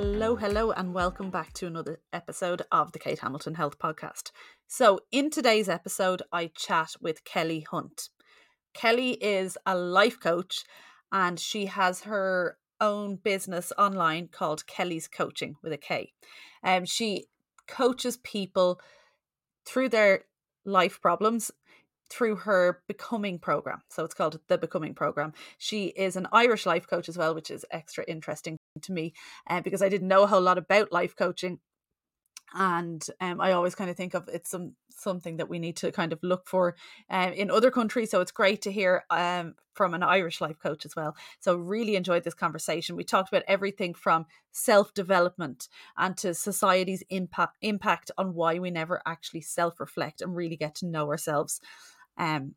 Hello, hello, and welcome back to another episode of the Kate Hamilton Health Podcast. So, in today's episode, I chat with Kelly Hunt. Kelly is a life coach and she has her own business online called Kelly's Koaching with a K. Um, she coaches people through their life problems through her becoming program. So it's called the Becoming program. She is an Irish life coach as well, which is extra interesting to me uh, because I didn't know a whole lot about life coaching. And um, I always kind of think of it's some something that we need to kind of look for um, in other countries. So it's great to hear um, from an Irish life coach as well. So really enjoyed this conversation. We talked about everything from self development and to society's impact impact on why we never actually self reflect and really get to know ourselves. Um,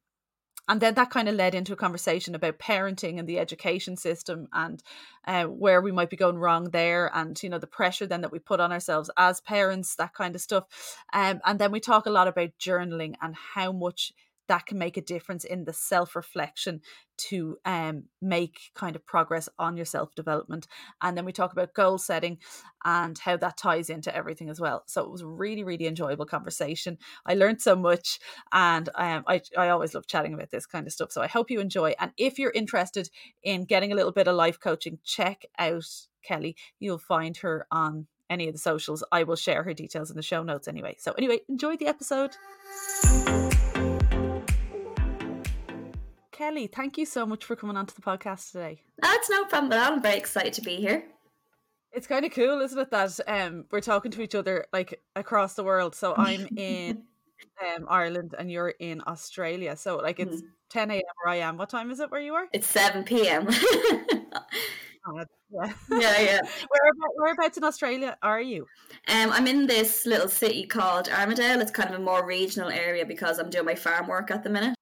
and then that kind of led into a conversation about parenting and the education system and uh, where we might be going wrong there and you know the pressure then that we put on ourselves as parents that kind of stuff. Um, and then we talk a lot about journaling and how much that can make a difference in the self reflection to um, make kind of progress on your self development. And then we talk about goal setting and how that ties into everything as well. So it was really, really enjoyable conversation. I learned so much and um, I, I always love chatting about this kind of stuff. So I hope you enjoy. And if you're interested in getting a little bit of life coaching, check out Kelly. You'll find her on any of the socials. I will share her details in the show notes anyway. So, anyway, enjoy the episode. Kelly, thank you so much for coming onto the podcast today. That's no problem at all. I'm very excited to be here. It's kind of cool, isn't it, that um we're talking to each other like across the world. So I'm in um Ireland and you're in Australia. So like it's mm. 10 a.m. where I am. What time is it where you are? It's 7 p.m. oh, yeah, yeah, yeah. Whereabouts, whereabouts in Australia are you? Um, I'm in this little city called Armidale. It's kind of a more regional area because I'm doing my farm work at the minute.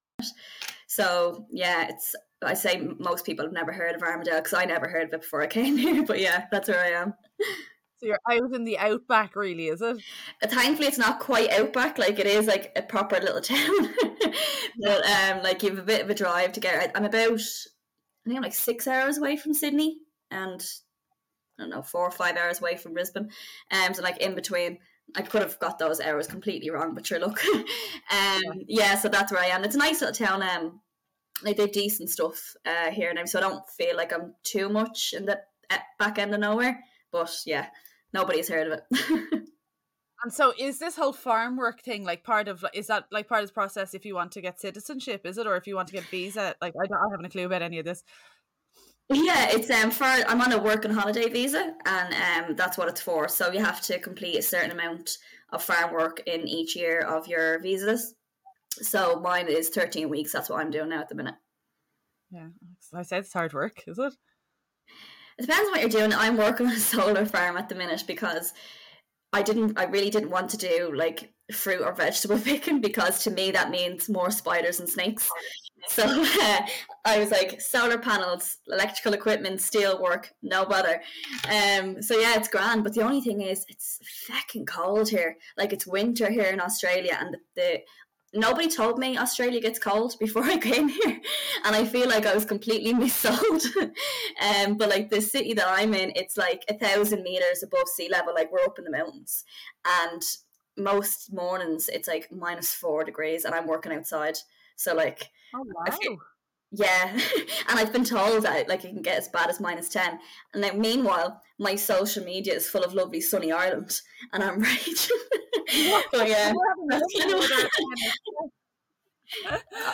So yeah, it's I say most people have never heard of Armidale because I never heard of it before I came here. But yeah, that's where I am. So you're out in the outback, really, is it? Uh, thankfully, it's not quite outback. Like it is like a proper little town. but um, like you have a bit of a drive to get. I'm about I think I'm like six hours away from Sydney, and I don't know four or five hours away from Brisbane. Um, so like in between. I could have got those hours completely wrong, but sure, look. um, yeah. so that's where I am. It's a nice little town. Um, like they have decent stuff uh, here now, so I don't feel like I'm too much in the back end of nowhere. But yeah, nobody's heard of it. and so, is this whole farm work thing like part of? Is that like part of the process if you want to get citizenship? Is it, or if you want to get visa? Like I don't I haven't a clue about any of this. Yeah, it's um for I'm on a work and holiday visa, and um that's what it's for. So you have to complete a certain amount of farm work in each year of your visas. So mine is 13 weeks. That's what I'm doing now at the minute. Yeah, I said it's hard work, is it? It depends on what you're doing. I'm working on a solar farm at the minute because I didn't, I really didn't want to do like fruit or vegetable picking because to me that means more spiders and snakes. So uh, I was like, solar panels, electrical equipment, steel work, no bother. Um, so yeah, it's grand. But the only thing is, it's fucking cold here. Like it's winter here in Australia, and the, the nobody told me Australia gets cold before I came here, and I feel like I was completely missold. um, but like the city that I'm in, it's like a thousand meters above sea level. Like we're up in the mountains, and most mornings it's like minus four degrees, and I'm working outside. So like, oh wow. Yeah, and I've been told that like it can get as bad as minus ten. And then meanwhile, my social media is full of lovely sunny Ireland, and I'm raging. but yeah,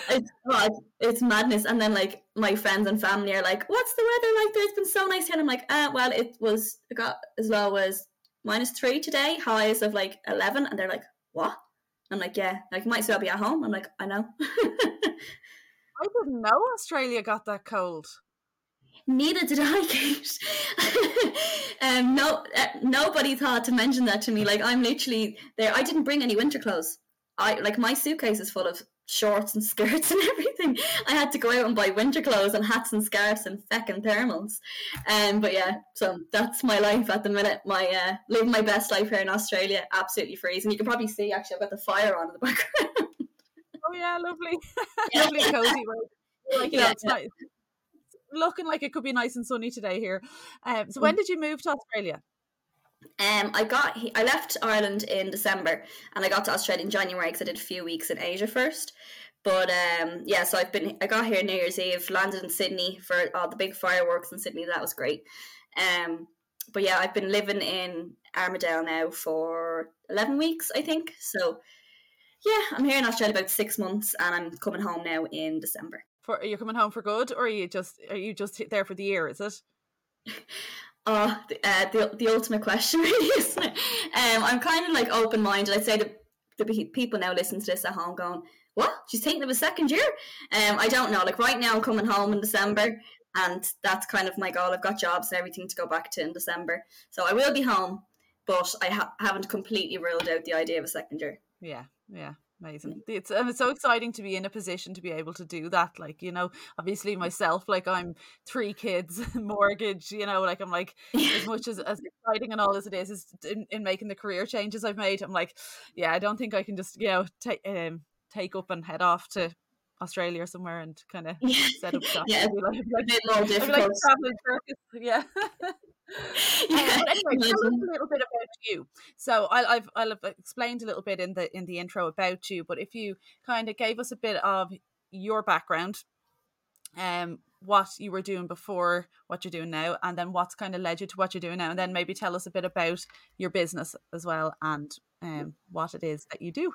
it's God, it's madness. And then like my friends and family are like, "What's the weather like there? It's been so nice here." And I'm like, "Ah, well, it was it got as low as minus three today, highs of like eleven, and they're like, "What?" I'm like, "Yeah, like might as well be at home." I'm like, "I know." I didn't know Australia got that cold. Neither did I, Kate. um, no, uh, nobody thought to mention that to me. Like I'm literally there. I didn't bring any winter clothes. I like my suitcase is full of shorts and skirts and everything. I had to go out and buy winter clothes and hats and scarves and feckin' thermals. Um, but yeah, so that's my life at the minute. My uh, living my best life here in Australia, absolutely freezing. You can probably see actually I've got the fire on in the background. oh yeah, lovely, lovely cozy. Like, yeah, it's nice looking like it could be nice and sunny today here. Um, so when mm. did you move to Australia? Um, I got I left Ireland in December and I got to Australia in January because I did a few weeks in Asia first. But um, yeah, so I've been I got here New Year's Eve, landed in Sydney for all the big fireworks in Sydney. That was great. Um, but yeah, I've been living in Armidale now for eleven weeks, I think. So yeah, I'm here in Australia about six months, and I'm coming home now in December. For are you coming home for good, or are you just are you just there for the year? Is it? Oh, the, uh, the, the ultimate question, really, isn't it? Um, I'm kind of like open minded. I'd say that the people now listen to this at home going, what? She's thinking of a second year? Um, I don't know. Like right now, I'm coming home in December, and that's kind of my goal. I've got jobs and everything to go back to in December, so I will be home, but I ha- haven't completely ruled out the idea of a second year. Yeah, yeah. Amazing. It's um, it's so exciting to be in a position to be able to do that. Like, you know, obviously myself, like I'm three kids, mortgage, you know, like I'm like as much as, as exciting and all as it is, is in, in making the career changes I've made, I'm like, yeah, I don't think I can just, you know, take um take up and head off to Australia or somewhere and kind of yeah. set up shop. yeah, like, like, like, difficult. Like yeah. yeah. Um, anyway, tell us a little bit about you. So I, I've I'll have explained a little bit in the in the intro about you, but if you kind of gave us a bit of your background, um, what you were doing before, what you're doing now, and then what's kind of led you to what you're doing now, and then maybe tell us a bit about your business as well and um what it is that you do.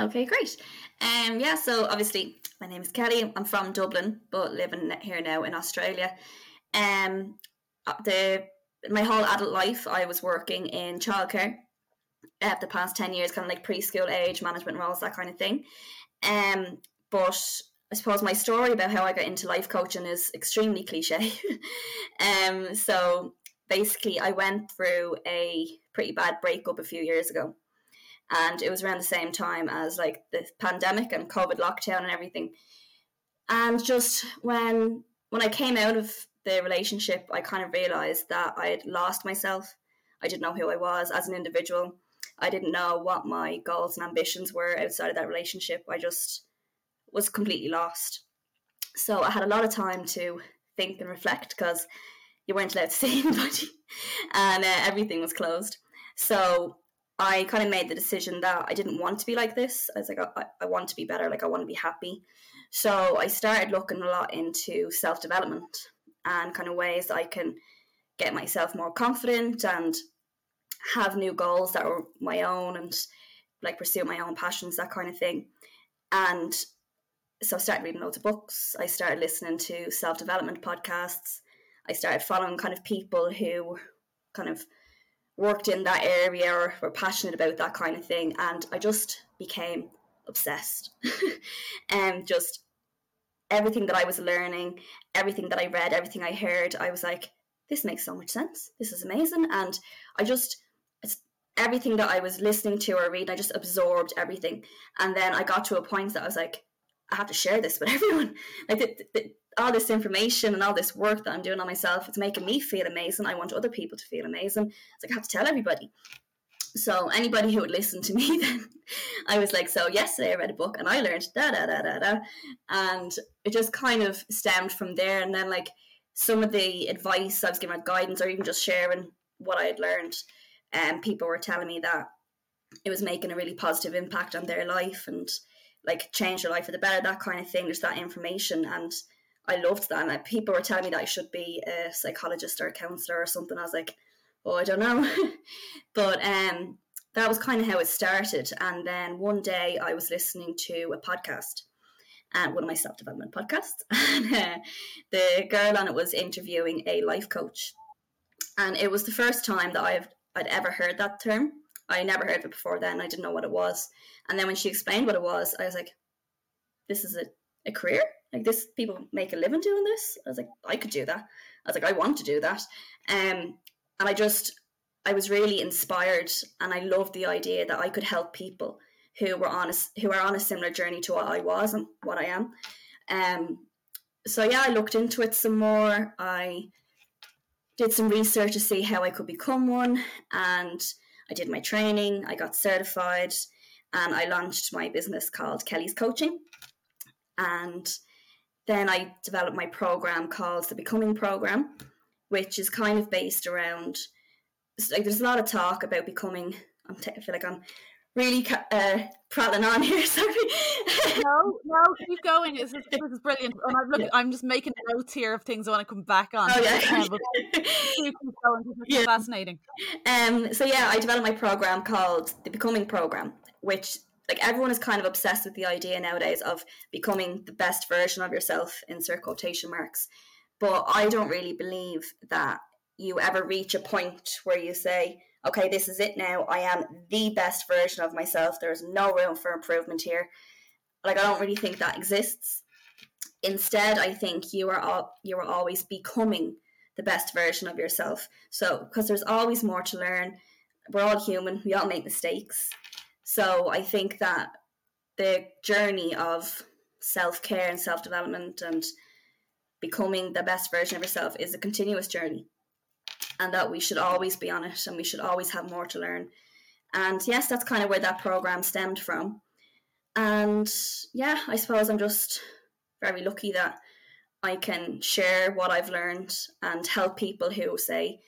Okay, great. Um, yeah, so obviously my name is Kelly. I'm from Dublin, but living here now in Australia. Um, uh, the my whole adult life, I was working in childcare. Uh, the past ten years, kind of like preschool age management roles, that kind of thing. Um, but I suppose my story about how I got into life coaching is extremely cliche. um, so basically, I went through a pretty bad breakup a few years ago and it was around the same time as like the pandemic and COVID lockdown and everything. And just when when I came out of the relationship, I kind of realized that I had lost myself. I didn't know who I was as an individual. I didn't know what my goals and ambitions were outside of that relationship. I just was completely lost. So I had a lot of time to think and reflect because you weren't allowed to see anybody and uh, everything was closed. So I kind of made the decision that I didn't want to be like this. I was like, I, I want to be better, like, I want to be happy. So I started looking a lot into self development and kind of ways I can get myself more confident and have new goals that are my own and like pursue my own passions, that kind of thing. And so I started reading loads of books. I started listening to self development podcasts. I started following kind of people who kind of worked in that area or were passionate about that kind of thing. And I just became obsessed. and um, just everything that I was learning, everything that I read, everything I heard, I was like, this makes so much sense. This is amazing. And I just, everything that I was listening to or reading, I just absorbed everything. And then I got to a point that I was like, I have to share this with everyone. Like the, the, all this information and all this work that I'm doing on myself, it's making me feel amazing. I want other people to feel amazing. It's like I have to tell everybody. So anybody who would listen to me then, I was like, so yesterday I read a book and I learned da da da da da, and it just kind of stemmed from there. And then like some of the advice I was giving, guidance, or even just sharing what I had learned, and um, people were telling me that it was making a really positive impact on their life and like change your life for the better, that kind of thing. There's that information and I loved that. And like, people were telling me that I should be a psychologist or a counselor or something. I was like, oh, I don't know. but um, that was kind of how it started. And then one day I was listening to a podcast, and uh, one of my self development podcasts. And uh, the girl on it was interviewing a life coach. And it was the first time that I've I'd ever heard that term. I never heard of it before then. I didn't know what it was. And then when she explained what it was, I was like, this is a, a career? like this people make a living doing this i was like i could do that i was like i want to do that um and i just i was really inspired and i loved the idea that i could help people who were on a, who are on a similar journey to what i was and what i am um so yeah i looked into it some more i did some research to see how i could become one and i did my training i got certified and i launched my business called Kelly's Koaching and then I developed my program called the Becoming Program, which is kind of based around like there's a lot of talk about becoming. I'm t- I feel like I'm really uh, prattling on here. Sorry. no, no, keep going. This is, this is brilliant. And I'm looking, I'm just making notes here of things I want to come back on. Oh yeah, um, keep going. Is fascinating. Um. So yeah, I developed my program called the Becoming Program, which like everyone is kind of obsessed with the idea nowadays of becoming the best version of yourself in insert quotation marks. But I don't really believe that you ever reach a point where you say, okay, this is it now. I am the best version of myself. There's no room for improvement here. Like I don't really think that exists. Instead, I think you are all, you are always becoming the best version of yourself. So because there's always more to learn. We're all human. We all make mistakes. So I think that the journey of self care and self development and becoming the best version of yourself is a continuous journey and that we should always be on it and we should always have more to learn. And yes, that's kind of where that program stemmed from. And yeah, I suppose I'm just very lucky that I can share what I've learned and help people who say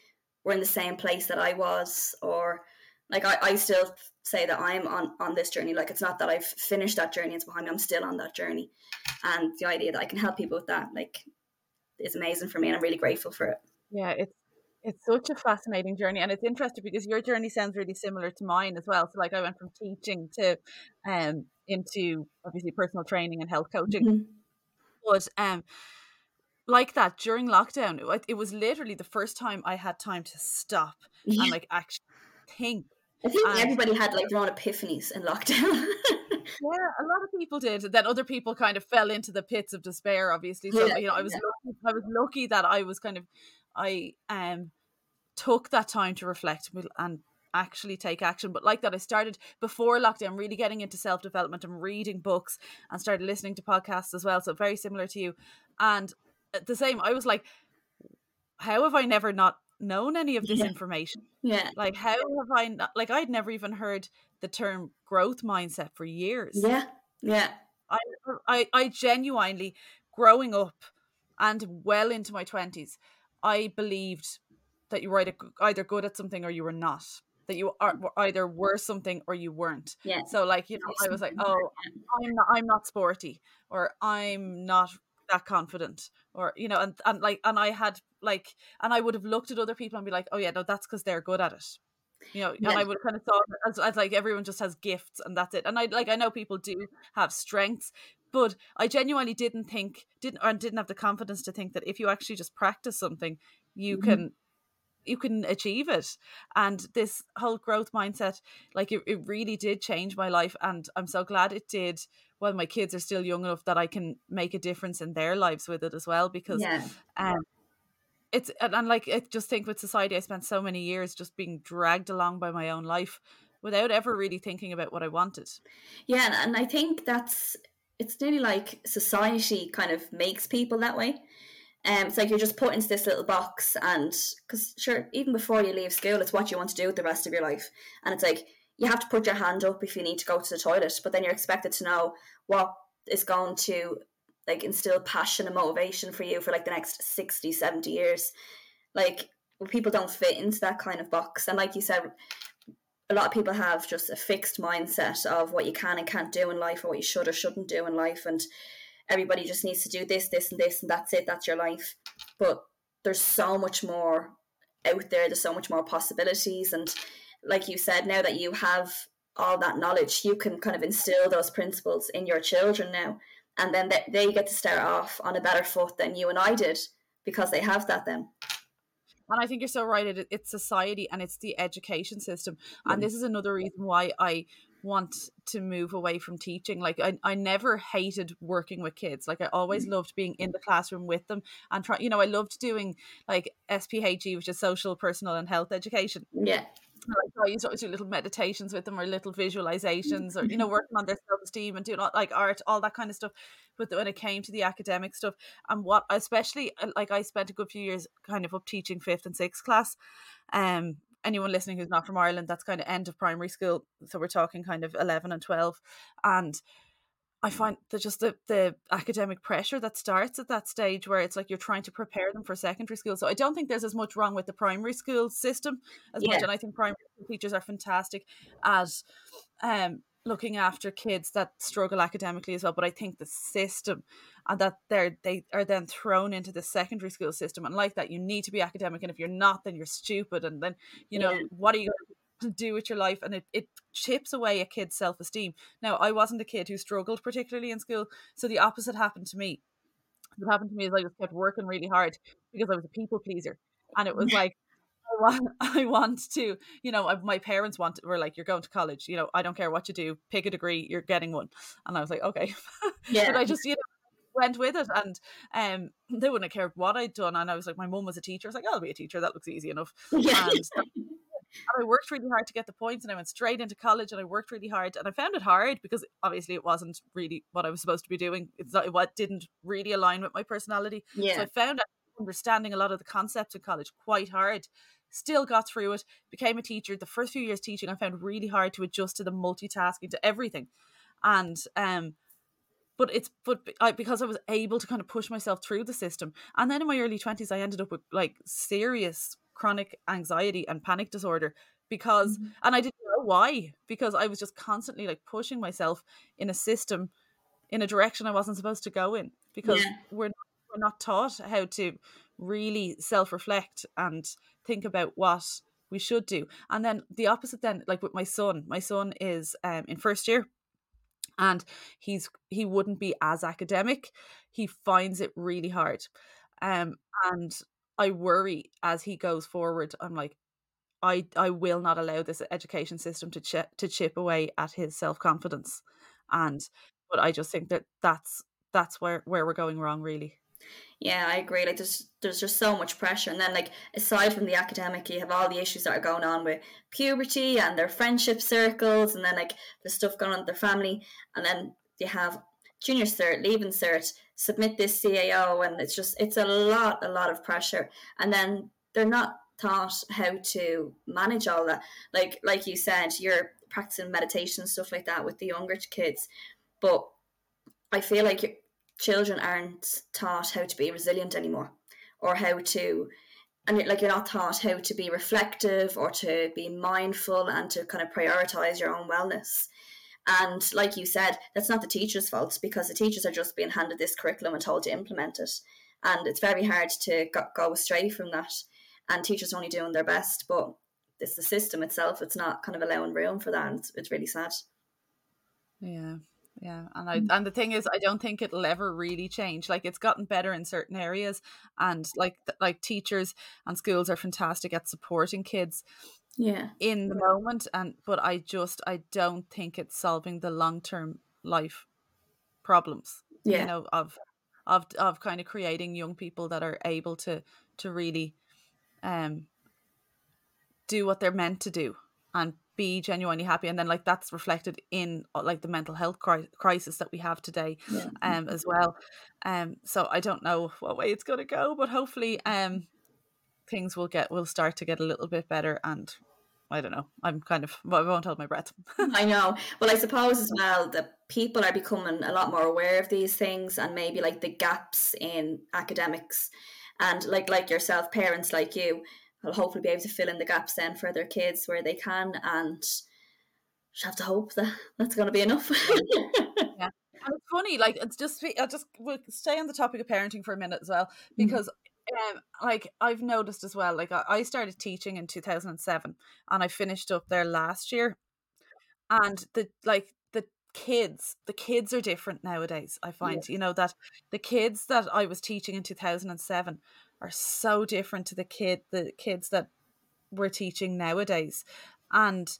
were in the same place that I was, or like I, I still say that I'm on on this journey. Like it's not that I've finished that journey; it's behind me. I'm still on that journey, and the idea that I can help people with that, like, is amazing for me, and I'm really grateful for it. Yeah, it's it's such a fascinating journey, and it's interesting because your journey sounds really similar to mine as well. So, like, I went from teaching to um into obviously personal training and health coaching, mm-hmm. but um, like that during lockdown, it, it, was literally the first time I had time to stop yeah. and like actually think. I think and, everybody had like their own epiphanies in lockdown. yeah, a lot of people did. Then other people kind of fell into the pits of despair. Obviously, so yeah, you know, I was yeah. lucky, I was lucky that I was kind of I um took that time to reflect and actually take action. But like that, I started before lockdown, really getting into self development and reading books and started listening to podcasts as well. So very similar to you. And at the same, I was like, how have I never not known any of this yeah. information? Yeah. Like, how have I not, like, I'd never even heard the term growth mindset for years. Yeah. Yeah. I, I, I genuinely, growing up and well into my 20s, I believed that you were either, either good at something or you were not. That you are either were something or you weren't. Yeah. So like you know, I was like, oh, I'm not, I'm not sporty, or I'm not that confident, or you know, and and like, and I had like, and I would have looked at other people and be like, oh yeah, no, that's because they're good at it you know, yeah. and I would kind of thought as, as like everyone just has gifts and that's it. And I like I know people do have strengths, but I genuinely didn't think didn't or didn't have the confidence to think that if you actually just practice something, you mm-hmm. can you can achieve it and this whole growth mindset like it, it really did change my life and i'm so glad it did while my kids are still young enough that i can make a difference in their lives with it as well because yeah. um it's and, and like i just think with society i spent so many years just being dragged along by my own life without ever really thinking about what i wanted yeah and i think that's it's nearly like society kind of makes people that way. Um, it's like you're just put into this little box, and because sure, even before you leave school, it's what you want to do with the rest of your life, and it's like you have to put your hand up if you need to go to the toilet, but then you're expected to know what is going to like instill passion and motivation for you for like the next 60 70 years. Like people don't fit into that kind of box. And like you said a lot of people have just a fixed mindset of what you can and can't do in life or what you should or shouldn't do in life and everybody just needs to do this this and this and that's it that's your life. But there's so much more out there there's so much more possibilities and like you said now that you have all that knowledge you can kind of instill those principles in your children now and then they, get to start off on a better foot than you and i did because they have that then and I think you're so right. It, it's society and it's the education system. And this is another reason why I want to move away from teaching. Like I, I never hated working with kids. Like I always mm. loved being in the classroom with them and try you know, I loved doing like SPHE, which is social, personal and health education. Yeah. Like, I used to do little meditations with them or little visualizations or, you know, working on their self esteem and doing like art, all that kind of stuff. But when it came to the academic stuff and what especially uh, like I spent a good few years kind of up teaching fifth and sixth class. Um anyone listening who's not from Ireland that's kind of end of primary school so we're talking kind of 11 and 12 and I find that just the, the academic pressure that starts at that stage where it's like you're trying to prepare them for secondary school. So I don't think there's as much wrong with the primary school system as yeah. much. And I think primary teachers are fantastic at um, looking after kids that struggle academically as well. But I think the system and that they're they are then thrown into the secondary school system and like that you need to be academic and if you're not then you're stupid and then you know yeah. what are you going to do with your life and it, it chips away a kid's self-esteem now i wasn't a kid who struggled particularly in school so the opposite happened to me what happened to me is i just kept working really hard because i was a people pleaser and it was like I want, I want to, you know, my parents want were like, you're going to college, you know, I don't care what you do, pick a degree, you're getting one. And I was like, okay. Yeah. but I just, you know, went with it and um they wouldn't have cared what I'd done and I was like my mum was a teacher I was like I'll be a teacher that looks easy enough yeah. and, and I worked really hard to get the points and I went straight into college and I worked really hard and I found it hard because obviously it wasn't really what I was supposed to be doing. It's not what didn't really align with my personality. Yeah. so I found understanding a lot of the concepts in college quite hard. Still got through it became a teacher. The first few years teaching I found really hard to adjust to the multitasking to everything. And um but it's but I, because I was able to kind of push myself through the system. And then in my early twenties, I ended up with like serious chronic anxiety and panic disorder because, mm-hmm. and I didn't know why because I was just constantly like pushing myself in a system in a direction I wasn't supposed to go in because yeah. we're not, we're not taught how to really self reflect and think about what we should do. And then the opposite, then like with my son, my son is um, in first year and he's he wouldn't be as academic he finds it really hard um and i worry as he goes forward i'm like i i will not allow this education system to chip to chip away at his self-confidence and but i just think that that's that's where where we're going wrong really yeah, I agree. Like there's there's just so much pressure, and then like aside from the academic, you have all the issues that are going on with puberty and their friendship circles, and then like the stuff going on with their family, and then you have junior cert, leaving cert, submit this CAO, and it's just it's a lot, a lot of pressure, and then they're not taught how to manage all that. Like like you said, you're practicing meditation stuff like that with the younger kids, but I feel like children aren't taught how to be resilient anymore or how to and like you're not taught how to be reflective or to be mindful and to kind of prioritize your own wellness and like you said that's not the teacher's fault because the teachers are just being handed this curriculum and told to implement it. And it's very hard to go astray from that. And teachers are only doing their best but it's the system itself it's not kind of allowing room for that it's, it's really sad. Yeah yeah and i mm. and the thing is i don't think it'll ever really change. Like it's gotten better in certain areas and like like teachers and schools are fantastic at supporting kids yeah in the moment and but i just i don't think it's solving the long-term life problems yeah. you know of of of kind of creating young people that are able to to really um do what they're meant to do and be genuinely happy and then like that's reflected in uh, like the mental health cri- crisis that we have today yeah. um as well um so i don't know what way it's going to go but hopefully um things will get will start to get a little bit better and I don't know. I'm kind of I won't hold my breath. I know. Well, I suppose as well that people are becoming a lot more aware of these things and maybe like the gaps in academics and like like yourself, parents like you will hopefully be able to fill in the gaps then for their kids where they can and just have to hope that that's going to be enough. yeah. And it's funny, like it's just I'll just we'll stay on the topic of parenting for a minute as well mm-hmm. because mm-hmm. Um, like I've noticed as well, like I started teaching in two thousand and seven and I finished up there last year, and the like the kids the kids are different nowadays i find yeah. you know that the kids that i was teaching in 2007 are so different to the kid the kids that we're teaching nowadays and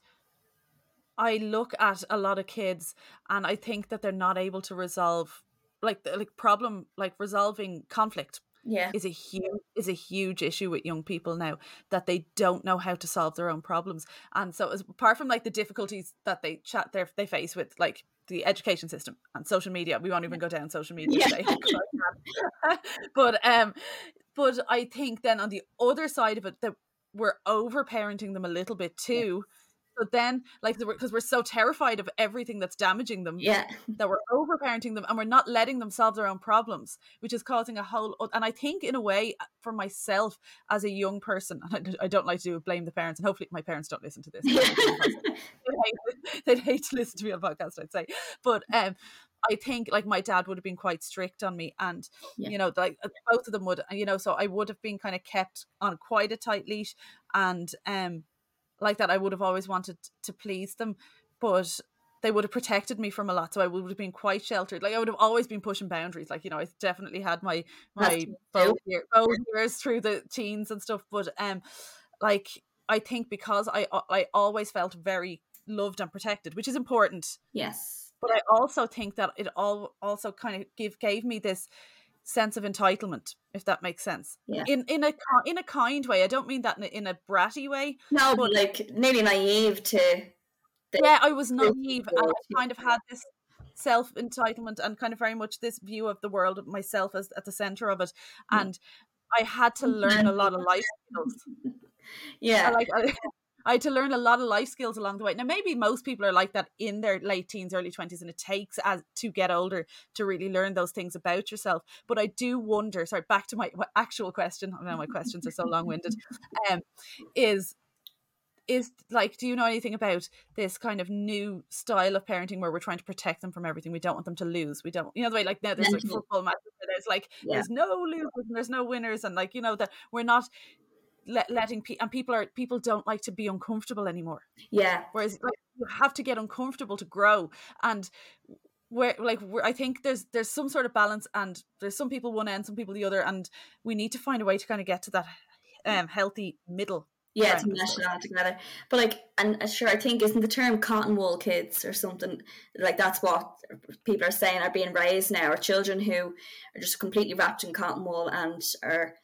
i look at a lot of kids and i think that they're not able to resolve like like problem like resolving conflict yeah is a huge is a huge issue with young people now that they don't know how to solve their own problems and so as apart from like the difficulties that they chat they they face with like the education system and social media we won't even go down social media yeah. today but um but I think then on the other side of it, that we're over parenting them a little bit too. But then, like, because we're so terrified of everything that's damaging them, yeah, that we're overparenting them and we're not letting them solve their own problems, which is causing a whole. And I think, in a way, uh, for myself as a young person, and I, don't like to blame the parents, and hopefully my parents don't listen to this. they'd, hate, they'd hate to listen to me on podcast, I'd say. But um, I think like my dad would have been quite strict on me, and yeah. you know, like uh, both of them would, you know, so I would have been kind of kept on quite a tight leash, and um, like that, I would have always wanted to please them, but they would have protected me from a lot, so I would have been quite sheltered. Like I would have always been pushing boundaries. Like you know, I definitely had my my both, year, years through the teens and stuff, but um, like I think because I I always felt very loved and protected, which is important. Yes but I also think that it all also kind of give gave me this sense of entitlement, if that makes sense. Yeah. In in a in a kind way. I don't mean that in a, in a bratty way. No, but like nearly naive to. yeah, I was naive, and I kind of had this self entitlement and kind of very much this view of the world myself as at the center of it, and I had to learn a lot of life skills. Yeah, I, like I, I had to learn a lot of life skills along the way. Now, maybe most people are like that in their late teens, early 20s, and it takes as to get older to really learn those things about yourself. But I do wonder, sorry, back to my actual question. I know my questions are so long winded. Um, is is like do you know anything about this kind of new style of parenting where we're trying to protect them from everything we don't want them to lose we don't you know the way like now there's like football matches there's like yeah. there's no losers and there's no winners and like you know that we're not let, letting people and people are people don't like to be uncomfortable anymore. Yeah. Whereas like, you have to get uncomfortable to grow. And where like I think there's there's some sort of balance and there's some people one end some people the other and we need to find a way to kind of get to that um healthy middle yeah to mesh it all together. But like and uh, sure i think isn't the term cotton wool kids or something like that's what people are saying are being raised now or children who are just completely wrapped in cotton wool and are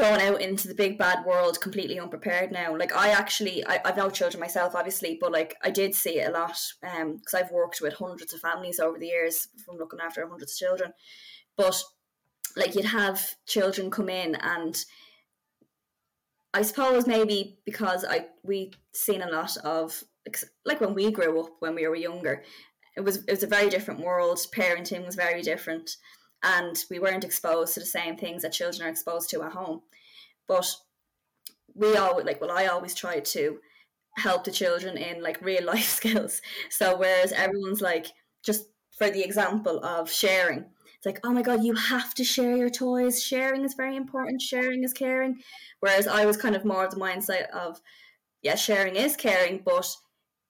going out into the big bad world completely unprepared now. Like I actually, I, I've no children myself, obviously, but like I did see it a lot because um, I've worked with hundreds of families over the years from looking after hundreds of children. But like you'd have children come in and I suppose maybe because I we seen a lot of like when we grew up when we were younger, it was it was a very different world. Parenting was very different and we weren't exposed to the same things that children are exposed to at home. But we all like well, I always try to help the children in like real life skills. So whereas everyone's like just for the example of sharing, it's like, oh my god, you have to share your toys. Sharing is very important. Sharing is caring. Whereas I was kind of more of the mindset of, yeah, sharing is caring, but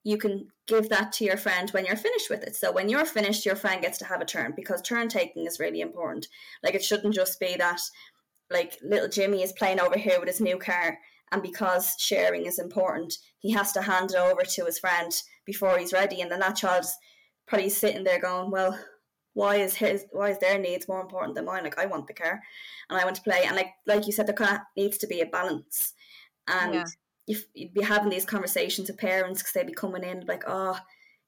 you can give that to your friend when you're finished with it. So when you're finished, your friend gets to have a turn because turn taking is really important. Like it shouldn't just be that like little Jimmy is playing over here with his new car and because sharing is important, he has to hand it over to his friend before he's ready and then that child's probably sitting there going, Well, why is his why is their needs more important than mine? Like I want the car and I want to play and like like you said there kind of needs to be a balance. And yeah you'd be having these conversations with parents because they'd be coming in like, oh,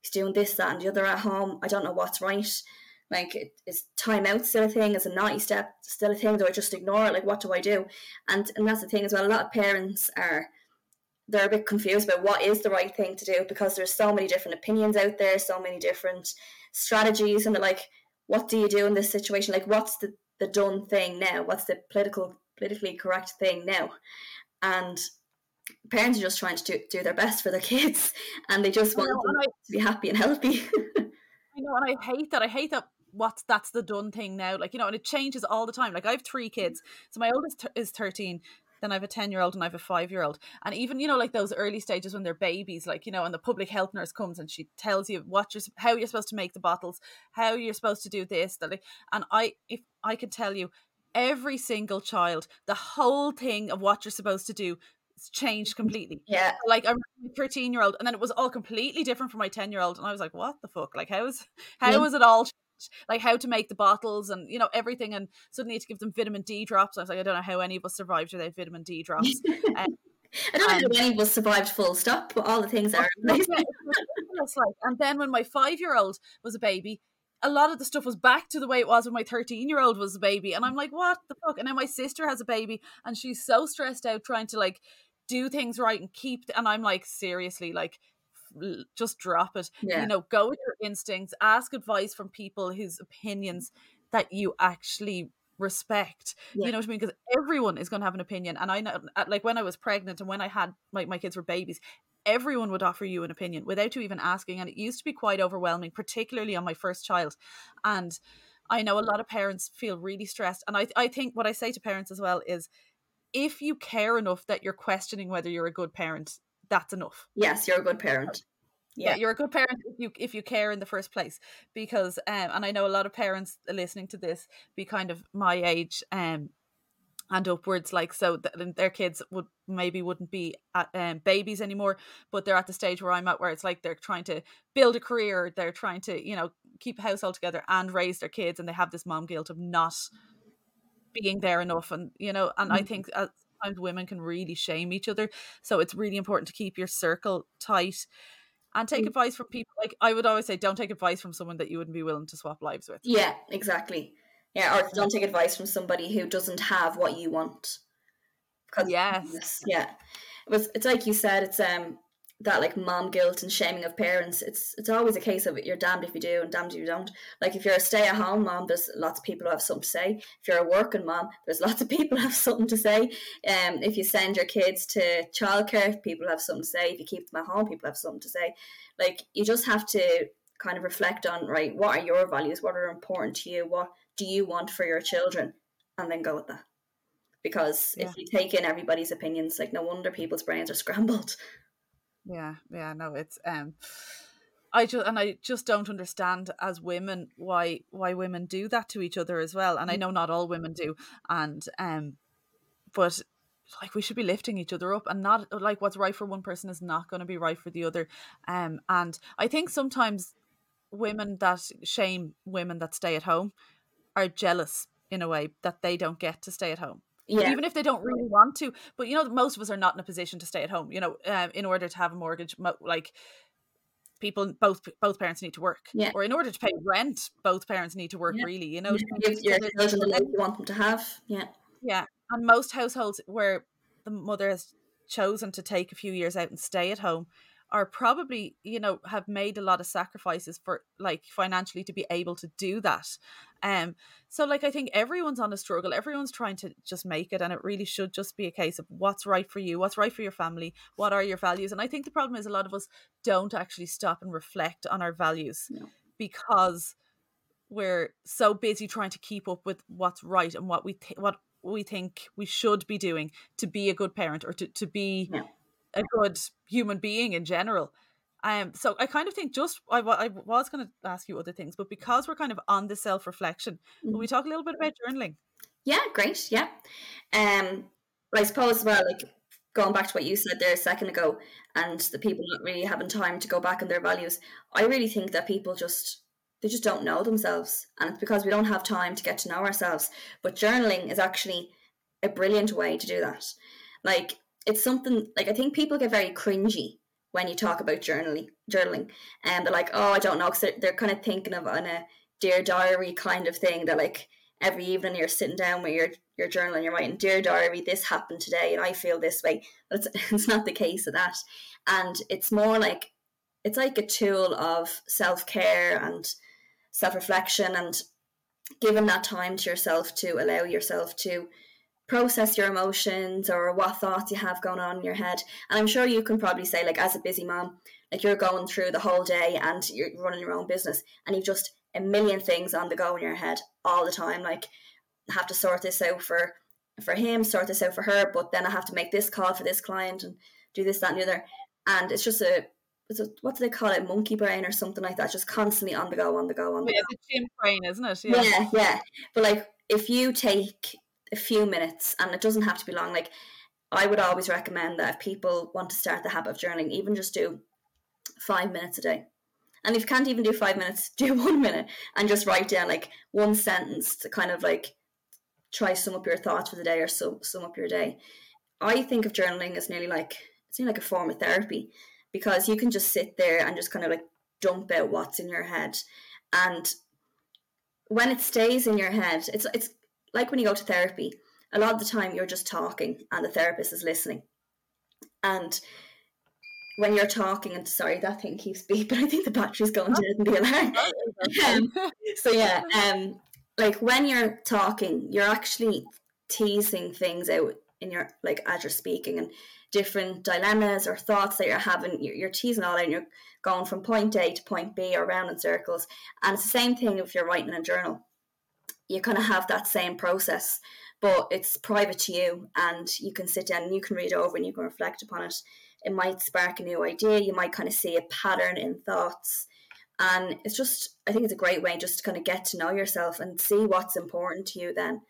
he's doing this, that, and the other at home. I don't know what's right. Like, is time out still a thing? Is a naughty step still a thing? Do I just ignore it? Like, what do I do? And and that's the thing as well. A lot of parents are they're a bit confused about what is the right thing to do because there's so many different opinions out there, so many different strategies, and they're like, what do you do in this situation? Like, what's the the done thing now? What's the political politically correct thing now? And parents are just trying to do, do their best for their kids and they just want know, them I, to be happy and healthy. I know, and I hate that. I hate that what's that's the done thing now. Like, you know, and it changes all the time. Like, I have three kids. So my oldest is 13. Then I have a 10 year old and I have a five year old. And even, you know, like those early stages when they're babies, like, you know, and the public health nurse comes and she tells you what you're, how you're supposed to make the bottles, how you're supposed to do this. That, and I, if I could tell you, every single child, the whole thing of what you're supposed to do changed completely. Yeah. Like I'm a 13 year old and then it was all completely different from my 10 year old. And I was like, what the fuck? Like how is how yeah. was it all changed? Like how to make the bottles and you know everything and suddenly to give them vitamin D drops. I was like, I don't know how any of us survived without vitamin D drops. um, I don't know how any of us survived full stop, but all the things are. like, and then when my five year old was a baby, a lot of the stuff was back to the way it was when my 13 year old was a baby. And I'm like, what the fuck? And now my sister has a baby and she's so stressed out trying to like do things right and keep and i'm like seriously like just drop it yeah. you know go with your instincts ask advice from people whose opinions that you actually respect Yeah. you know what i mean because everyone is going to have an opinion and i know like when i was pregnant and when i had my, my kids were babies everyone would offer you an opinion without you even asking and it used to be quite overwhelming particularly on my first child and i know a lot of parents feel really stressed and i, I think what i say to parents as well is if you care enough that you're questioning whether you're a good parent that's enough. Yes you're a good parent. Yeah. yeah. you're a good parent if you if you care in the first place. Because um and i know a lot of parents listening to this be kind of my age um and upwards like so th- their kids would maybe wouldn't be at, um, babies anymore but they're at the stage where i'm at where it's like they're trying to build a career they're trying to you know keep a household together and raise their kids and they have this mom guilt of not being there enough and you know and i Mhm. think uh, sometimes women can really shame each other so it's really important to keep your circle tight and take Mm. advice from people like i would always say don't take advice from someone that you wouldn't be willing to swap lives with. Yeah exactly. Yeah or don't take advice from somebody who doesn't have what you want 'Cause- yes. yeah. It was it's like you said it's um that like mom guilt and shaming of parents it's it's always a case of you're damned if you do and damned if you don't. Like if you're a stay-at-home mom there's lots of people who have something to say. If you're a working mom there's lots of people who have something to say. Um if you send your kids to childcare people have something to say. If you keep them at home people have something to say. Like you just have to kind of reflect on right what are your values? What are important to you? What do you want for your children? And then go with that. Because Yeah. if you take in everybody's opinions like no wonder people's brains are scrambled Yeah, yeah, no, it's um I just and I just don't understand as women why why women do that to each other as well. And I Mm. know not all women do. And um but like we should be lifting each other up and not like what's right for one person is not going to be right for the other. Um and I think sometimes women that shame women that stay at home are jealous in a way that they don't get to stay at home yeah even if they don't really want to. But you know, most of us are not in a position to stay at home. You know, um, in order to have a mortgage, mo- like people, both both parents need to work. Yeah. Or in order to pay rent, both parents need to work. Yeah. Really, you know. Give your children the life you want them to have yeah yeah, and most households where the mother has chosen to take a few years out and stay at home are probably you know have made a lot of sacrifices for like financially to be able to do that um so like i think everyone's on a struggle everyone's trying to just make it and it really should just be a case of what's right for you what's right for your family what are your values and i think the problem is a lot of us don't actually stop and reflect on our values No. because we're so busy trying to keep up with what's right and what we th- what we think we should be doing to be a good parent or to, to be Yeah. A good human being in general. Um, so I kind of think just I, I was going to ask you other things, but because we're kind of on the self reflection, will we talk a little bit about journaling? Yeah, great. Yeah. Um, but I suppose as well, like going back to what you said there a second ago, and the people not really having time to go back on their values. I really think that people just they just don't know themselves, and it's because we don't have time to get to know ourselves. But journaling is actually a brilliant way to do that. Like it's something like I think people get very cringy when you talk about journaling, journaling, and they're like, "Oh, I don't know," because they're, they're kind of thinking of on a dear diary kind of thing. That like every evening you're sitting down with your your journal and you're writing, "Dear diary, this happened today, and I feel this way." But it's it's not the case of that, and it's more like it's like a tool of self care and self reflection and giving that time to yourself to allow yourself to process your emotions or what thoughts you have going on in your head. And I'm sure you can probably say, like, as a busy mom, like you're going through the whole day and you're running your own business and you've just a million things on the go in your head all the time. Like, I have to sort this out for for him, sort this out for her, but then I have to make this call for this client and do this, that, and the other. And it's just a, what do they call it, monkey brain or something like that, just constantly on the go, on the go, on the Yeah, go. the gym brain, isn't it? Yeah, yeah. But like if you take a few minutes and it doesn't have to be long, like I would always recommend that if people want to start the habit of journaling, even just do five minutes a day. And if you can't even do five minutes, do one minute and just write down like one sentence to kind of like try sum up your thoughts for the day or sum, sum up your day. I think of journaling as nearly like it's nearly like a form of therapy because you can just sit there and just kind of like dump out what's in your head. And when it stays in your head, it's it's like when you go to therapy. A lot of the time, you're just talking, and the therapist is listening. And when you're talking, and sorry, that thing keeps beeping. I think the battery's going dead in the alarm. um, so yeah, um, like when you're talking, you're actually teasing things out in your like as you're speaking and different dilemmas or thoughts that you're having. You're, you're teasing all out. And you're going from point A to point B or around in circles. And it's the same thing if you're writing in a journal. You kind of have that same process, but it's private to you, and you can sit down and you can read over and you can reflect upon it it might spark a new idea. You might kind of see a pattern in thoughts. And it's just, I think it's a great way just to kind of get to know yourself and see what's important to you then.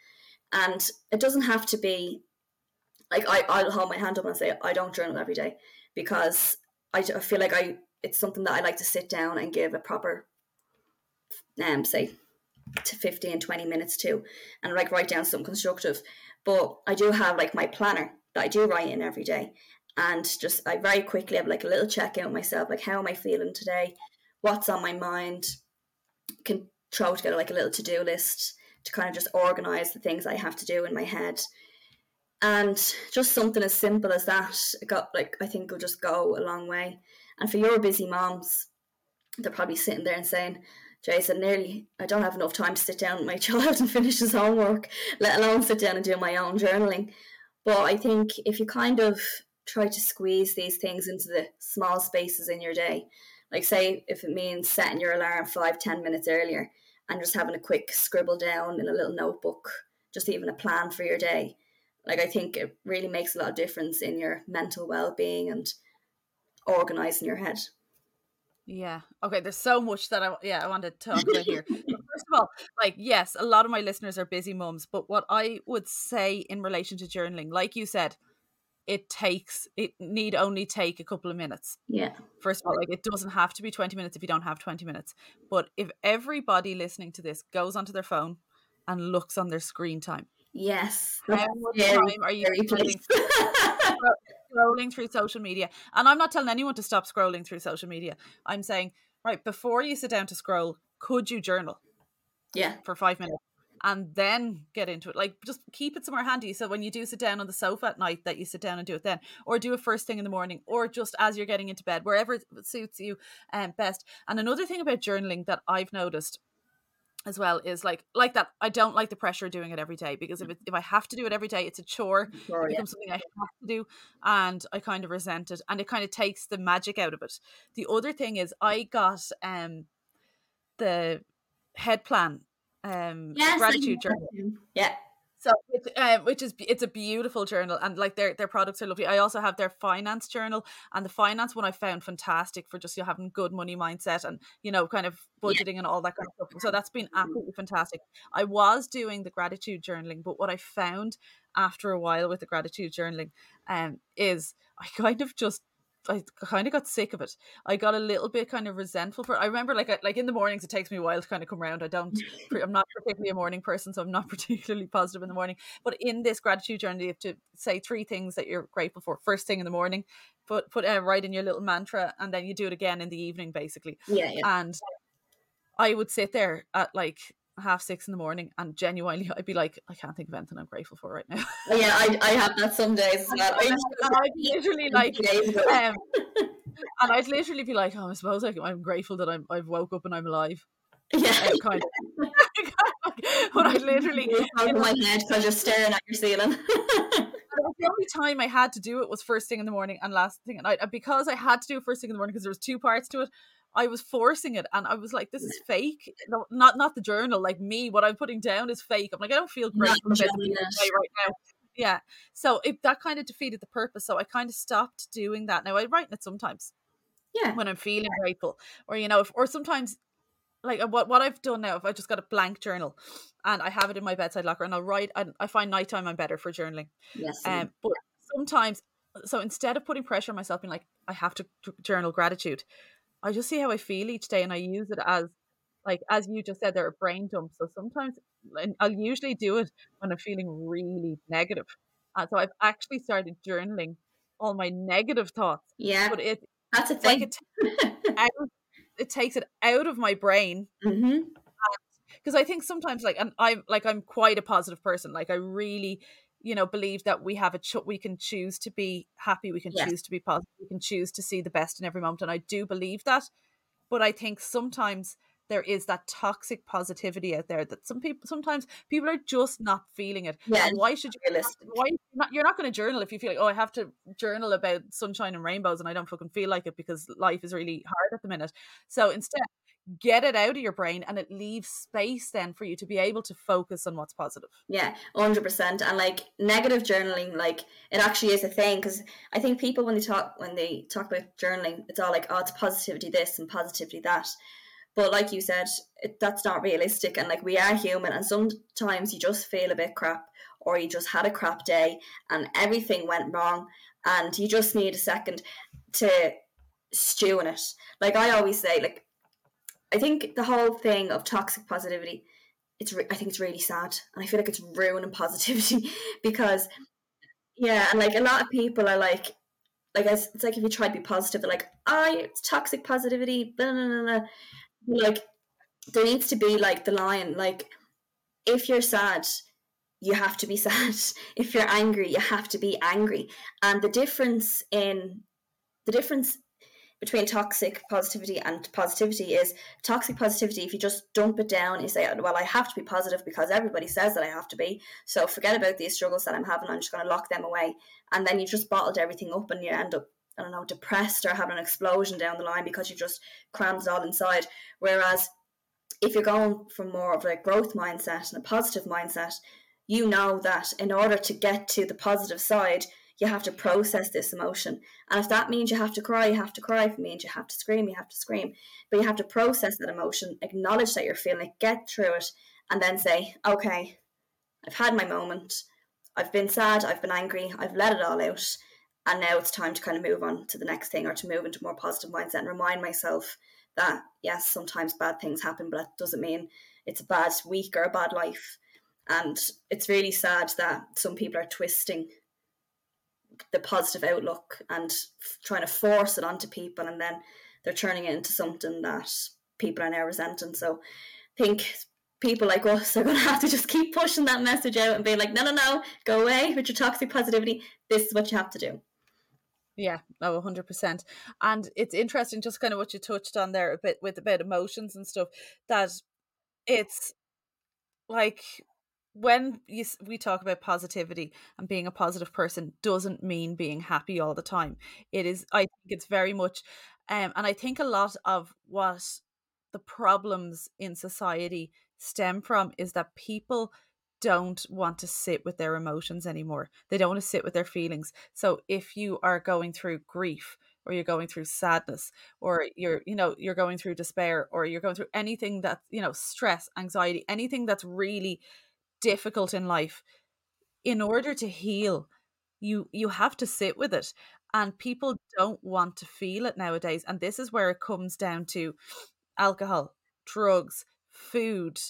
And it doesn't have to be like I, I'll hold my hand up and say I don't journal every day because I, feel like I it's something that I like to sit down and give a proper um say to 15 20 minutes to and like write down something constructive but I do have like my planner that I do write in every day and just I very quickly have like a little check in with myself, like how am I feeling today? What's on my mind? Can throw together like a little to do list to kind of just organize the things I have to do in my head. And just something as simple as that got like I think will just go a long way. And for your busy moms, they're probably sitting there and saying, Jason, nearly I don't have enough time to sit down with my child and finish his homework, let alone sit down and do my own journaling. But I think if you kind of try to squeeze these things into the small spaces in your day. Like, say, if it means setting your alarm five, ten minutes earlier and just having a quick scribble down in a little notebook, just even a plan for your day. Like, I think it really makes a lot of difference in your mental well being and organizing your head. Yeah. Okay. There's so much that I yeah I want to talk about here. First of all, like yes, a lot of my listeners are busy mums, but what I would say in relation to journaling, like you said, it takes it need only take a couple of minutes yeah first of all like it doesn't have to be 20 minutes if you don't have 20 minutes but if everybody listening to this goes onto their phone and looks on their screen time yes how much time are you scrolling, scrolling through social media and i'm not telling anyone to stop scrolling through social media i'm saying right before you sit down to scroll could you journal yeah for five minutes and then get into it. Like just keep it somewhere handy. So when you do sit down on the sofa at night, that you sit down and do it then, or do it first thing in the morning, or just as you're getting into bed, wherever suits you um, best. And another thing about journaling that I've noticed as well is like like that i don't like the pressure of doing it every day because if it, if i have to do it every day it's a chore sure, it becomes yeah. something i have to do and i kind of resent it and it kind of takes the magic out of it the other thing is i got um the head plan um yes, gratitude journal. Yeah. So, which, um, which is it's a beautiful journal, and like their their products are lovely. I also have their finance journal, and the finance one I found fantastic for just you know, having good money mindset and you know kind of budgeting yeah. and all that kind of stuff. So that's been absolutely fantastic. I was doing the gratitude journaling, but what I found after a while with the gratitude journaling, um, is I kind of just I kind of got sick of it. I got a little bit kind of resentful for. It. I remember like like in the mornings it takes me a while to kind of come around. I don't. I'm not particularly a morning person, so I'm not particularly positive in the morning. But in this gratitude journey, you have to say three things that you're grateful for first thing in the morning. Put put uh, write in your little mantra, and then you do it again in the evening, basically. Yeah, yeah. And I would sit there at like half six in the morning and genuinely I'd be like, I can't think of anything I'm grateful for right now. Oh, yeah, I, I have that some days as well. and I'd literally like um, and I'd literally be like, Oh, I suppose I, I'm grateful that I'm I've woke up and I'm alive. Yeah, um, kind of. but I literally in my head because you're staring at your ceiling. the only time I had to do it was first thing in the morning and last thing at night. And because I had to do it first thing in the morning because there was two parts to it, I was forcing it and I was like, this is fake. No, not not the journal, like me, what I'm putting down is fake. I'm like, I don't feel great about right now. Yeah. So it, that kind of defeated the purpose. So I kind of stopped doing that. Now I write in it sometimes. Yeah. When I'm feeling grateful. Or, you know, if, or sometimes like uh, what what I've done now, if I just got a blank journal and I have it in my bedside locker and I'll write and I find nighttime I'm better for journaling. Yes. Um, but sometimes so instead of putting pressure on myself being like, I have to journal gratitude, I just see how I feel each day and I use it as like as you just said, there are brain dumps. So sometimes I'll usually do it when I'm feeling really negative. And so I've actually started journaling all my negative thoughts. Yeah. But it that's a thing. Like it, out, it, takes it out of my brain. Mm-hmm because I think sometimes like and I'm like I'm quite a positive person like I really you know believe that we have a cho- we can choose to be happy we can Yes. choose to be positive we can choose to see the best in every moment and i do believe that but i think sometimes there is that toxic positivity out there that some people sometimes people are just not feeling it Yeah, and why should you realistic. why you're not, you're not going to journal if you feel like oh i have to journal about sunshine and rainbows and i don't fucking feel like it because life is really hard at the minute so instead get it out of your brain and it leaves space then for you to be able to focus on what's positive Yeah, hundred percent. And like negative journaling, like it actually is a thing because I think people when they talk when they talk about journaling, it's all like oh, it's positivity this and positivity that. But like you said, it, that's not realistic. And like we are human, and sometimes you just feel a bit crap, or you just had a crap day, and everything went wrong, and you just need a second to stew in it. Like I always say, like I think the whole thing of toxic positivity it's re- I think it's really sad, and I feel like it's ruining positivity because yeah, and like a lot of people are like like it's, it's like if you try to be positive, they're like, "Ah, it's toxic positivity." Blah, blah, blah. Like there needs to be like the line, like if you're sad, you have to be sad. If you're angry, you have to be angry. And the difference in the difference between toxic positivity and positivity is toxic positivity if you just dump it down you say well i have to be positive because everybody says that i have to be so forget about these struggles that i'm having i'm just going to lock them away. And then you just bottled everything up and you end up i don't know depressed or having an explosion down the line because you just crammed it all inside. Whereas if you're going from more of a growth mindset and a positive mindset you know that in order to get to the positive side you have to process this emotion. And if that means you have to cry, you have to cry. If it means you have to scream, you have to scream. But you have to process that emotion, acknowledge that you're feeling it, get through it, and then say, okay, I've had my moment. I've been sad, I've been angry, I've let it all out. And now it's time to kind of move on to the next thing or to move into more positive mindset and remind myself that, yes, sometimes bad things happen, but that doesn't mean it's a bad week or a bad life. And it's really sad that some people are twisting the positive outlook and f- trying to force it onto people and then they're turning it into something that people are now resenting. So i think people like us are going to have to just keep pushing that message out and being like no no no go away with your toxic positivity. This is what you have to do. Yeah, oh, 100%. And it's interesting, just kind of what you touched on there a bit with about emotions and stuff, that it's like when you, we talk about positivity and being a positive person doesn't mean being happy all the time. It is, I think it's very much, um, and I think a lot of what the problems in society stem from is that people don't want to sit with their emotions anymore. They don't want to sit with their feelings. So if you are going through grief or you're going through sadness or you're you know you're going through despair or you're going through anything that you know stress, anxiety, anything that's really difficult in life. In order to heal you you have to sit with it and people don't want to feel it nowadays and this is where it comes down to alcohol drugs food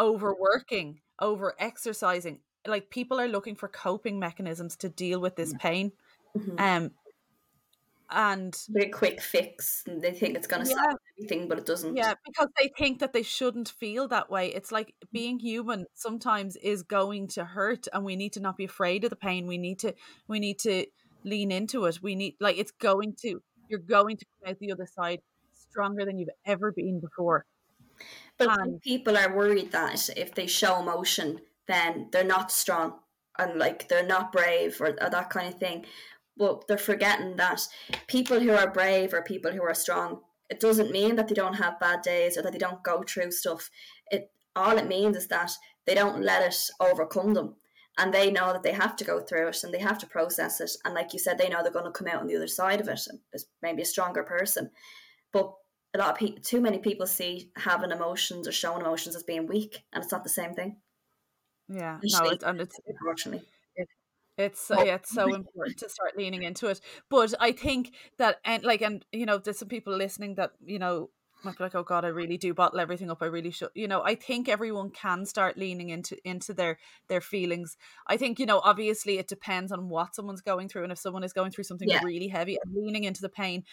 overworking over exercising like people are looking for coping mechanisms to deal with this pain. Mhm. um and a quick fix and they think it's going to Yeah. solve everything but it doesn't Yeah, because they think that they shouldn't feel that way. It's like being human sometimes is going to hurt and we need to not be afraid of the pain. We need to we need to lean into it. We need like it's going to you're going to come out the other side stronger than you've ever been before. But And- people are worried that if they show emotion, then they're not strong and like they're not brave or, or that kind of thing. But they're forgetting that people who are brave or people who are strong, it doesn't mean that they don't have bad days or that they don't go through stuff. It all it means is that they don't let it overcome them. And they know that they have to go through it and they have to process it. And like you said, they know they're going to come out on the other side of it as maybe a stronger person. But a lot of people, too many people see having emotions or showing emotions as being weak, and it's not the same thing. yeah, no, it's and it's Unfortunately, It's so yeah, it's so important to start leaning into it. But I think that and like and you know, there's some people listening that, you know, might be like, oh God, I really do bottle everything up. I really should. You know, I think everyone can start leaning into into their their feelings. I think you know, obviously, it depends on what someone's going through, and if someone is going through something yeah. really heavy and leaning into the pain,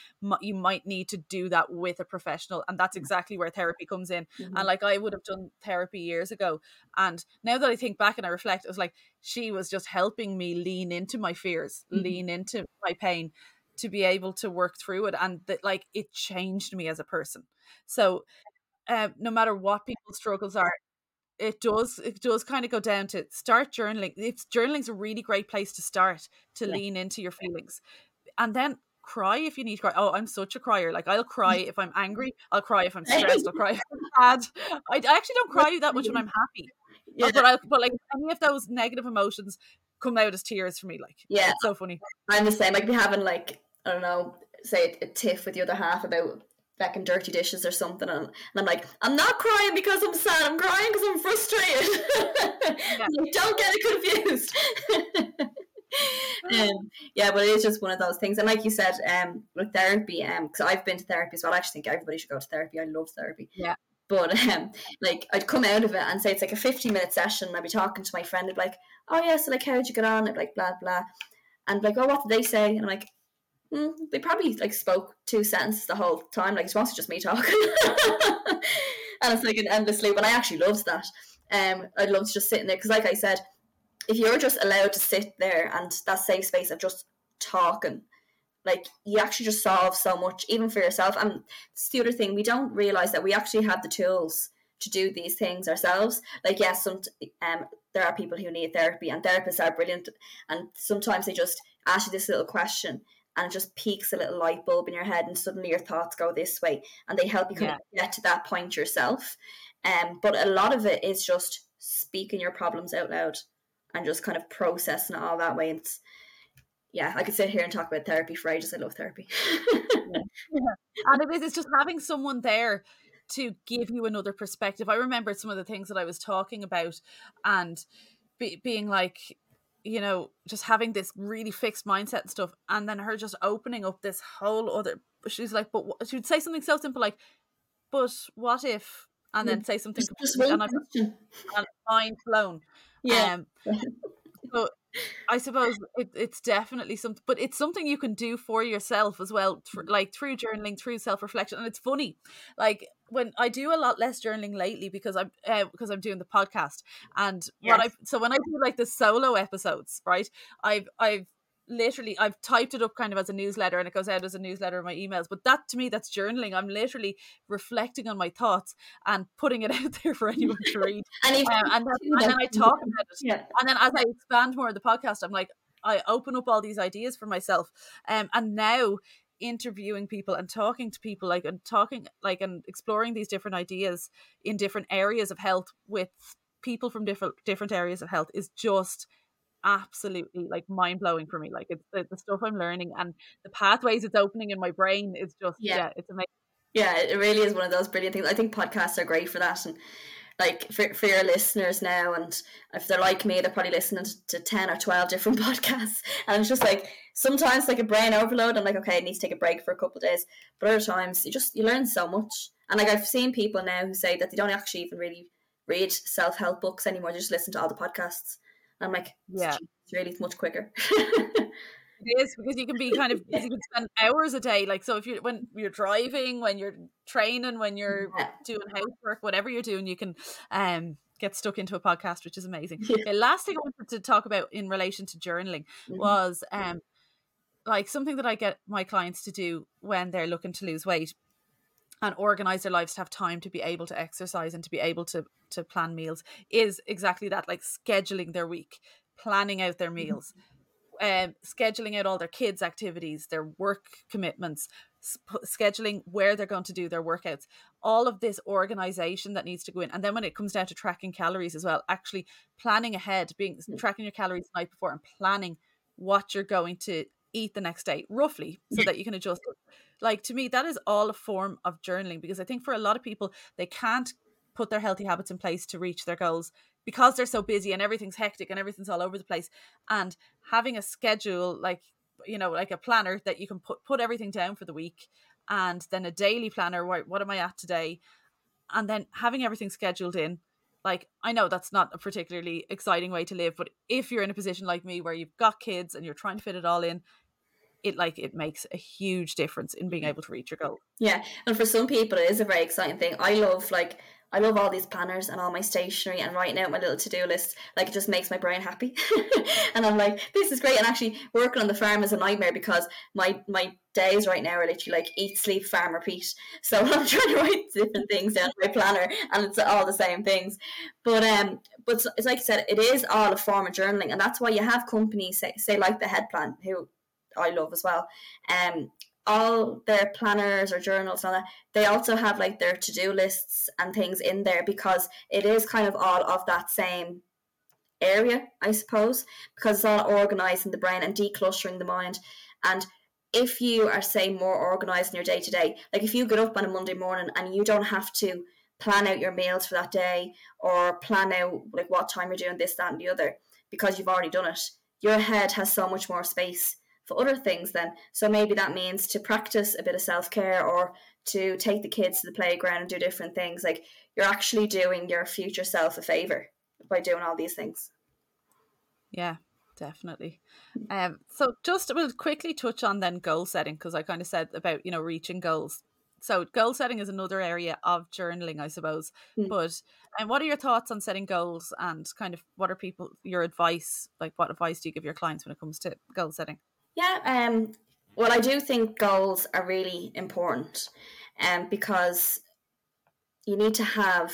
you might need to do that with a professional, and that's exactly where therapy comes in. Mm-hmm. And like I would have done therapy years ago, and now that I think back and I reflect, it was like she was just helping me lean into my fears, mm-hmm. lean into my pain to be able to work through it and that like it changed me as a person. So um, no matter what people's struggles are it does it does kind of go down to start journaling. It's journaling's a really great place to start to yeah. lean into your feelings and then cry if you need to cry. Oh i'm such a crier. Like i'll cry if i'm angry i'll cry if i'm stressed i'll cry if i'm sad. I, I actually don't cry that much when i'm happy yeah. but I, but like any of those negative emotions come out as tears for me like yeah. it's so funny. I'm the same like be having like I don't know, say a tiff with the other half about back dirty dishes or something, and, and, I'm like, I'm not crying because I'm sad. I'm crying because I'm frustrated. Yeah. like, don't get it confused. um, yeah, but it is just one of those things. And like you said, um, with therapy, um, because I've been to therapy as well. I actually think everybody should go to therapy. I love therapy. Yeah. But um, like I'd come out of it and say it's like a 15 minute session. And I'd be talking to my friend. I'd be like, "Oh yeah, so like how'd you get on?" I'd be like blah blah, and like, "Oh, what did they say?" And I'm like, mm, they probably like spoke two sentences the whole time. Like it's mostly just me talking, and it's like an endless loop. And I actually loved that. Um, I'd love to just sit in there because, like I said, if you're just allowed to sit there and that safe space of just talking, like you actually just solve so much, even for yourself. And it's the other thing we don't realize that we actually have the tools to do these things ourselves. Like yes, some um, there are people who need therapy, and therapists are brilliant, and sometimes they just ask you this little question and it just peaks a little light bulb in your head and suddenly your thoughts go this way and they help you kind yeah. of get to that point yourself. Um but a lot of it is just speaking your problems out loud and just kind of processing it all that way. It's yeah i could sit here and talk about therapy for ages. I love therapy. Yeah. and it is it's just having someone there to give you another perspective. I remember some of the things that i was talking about and be, being like you know, just having this really fixed mindset and stuff, and then her just opening up this whole other. She's like, but she would say something so simple like, "But what if?" and then say something, just and I'm mind blown. Yeah. Um, I suppose it, it's definitely something, but it's something you can do for yourself as well, th- like through journaling, through self reflection. And it's funny, like when I do a lot less journaling lately because I'm uh, because I'm doing the podcast, and yes. what I so when I do like the solo episodes, right? I've I've literally I've typed it up kind of as a newsletter and it goes out as a newsletter in my emails. But that to me, that's journaling. I'm literally reflecting on my thoughts and putting it out there for anyone to read. and, um, and, then, and, then, I talk about it. Yeah. And then as I expand more of the podcast, I'm like, I open up all these ideas for myself. Um, and now interviewing people and talking to people like and talking like and exploring these different ideas in different areas of health with people from different different areas of health is just absolutely like mind blowing for me. Like it's the, the, stuff I'm learning and the pathways it's opening in my brain is just yeah, yeah it's amazing. Yeah, it really is one of those brilliant things. I think podcasts are great for that and like for, for your listeners now and if they're like me they're probably listening to 10 or 12 different podcasts and it's just like sometimes like a brain overload i'm like okay i need to take a break for a couple of days but other times you just you learn so much and like i've seen people now who say that they don't actually even really read self-help books anymore they just listen to all the podcasts I'm like, yeah, it's really much quicker. it is because you can be kind of you can spend hours a day. Like so, if you when you're driving, when you're training, when you're yeah. doing housework, whatever you're doing, you can um get stuck into a podcast, which is amazing. Yeah. The last thing I wanted to talk about in relation to journaling mm-hmm. was um like something that I get my clients to do when they're looking to lose weight and organize their lives to have time to be able to exercise and to be able to to plan meals is exactly that like scheduling their week planning out their mm-hmm. meals um, scheduling out all their kids activities their work commitments sp- scheduling where they're going to do their workouts. All of this organization that needs to go in. And then when it comes down to tracking calories as well actually planning ahead being tracking your calories the night before and planning what you're going to eat the next day roughly so that you can adjust like to me that is all a form of journaling because i think for a lot of people they can't put their healthy habits in place to reach their goals because they're so busy and everything's hectic and everything's all over the place and having a schedule like you know like a planner that you can put put everything down for the week and then a daily planner. Right, what am I at today? And then having everything scheduled in. Like I know that's not a particularly exciting way to live, but if you're in a position like me where you've got kids and you're trying to fit it all in, it like it makes a huge difference in being able to reach your goal. Yeah, and for some people, it is a very exciting thing. I love like I love all these planners and all my stationery and writing out my little to do list. Like it just makes my brain happy, and I'm like, this is great. And actually, working on the farm is a nightmare because my my days right now are literally like eat, sleep, farm, repeat. So I'm trying to write different things down my planner, and it's all the same things. But um, but it's like I said, it is all a form of journaling, and that's why you have companies say, say like the Head Plan, who I love as well. Um, all their planners or journals and that, they also have like their to do lists and things in there because it is kind of all of that same area, I suppose, because it's all organizing the brain and decluttering the mind. And if you are, say, more organized in your day to day, like if you get up on a Monday morning and you don't have to plan out your meals for that day or plan out like what time you're doing this, that, and the other because you've already done it, your head has so much more space for other things then. So maybe that means to practice a bit of self care or to take the kids to the playground and do different things. Like you're actually doing your future self a favor by doing all these things. Yeah, definitely. Um, so just we'll quickly touch on then goal setting because I kind of said about you know reaching goals. So goal setting is another area of journaling, I suppose. Mm. But and what are your thoughts on setting goals and kind of what are people your advice? Like what advice do you give your clients when it comes to goal setting? Yeah, um, well, I do think goals are really important, um, because you need to have.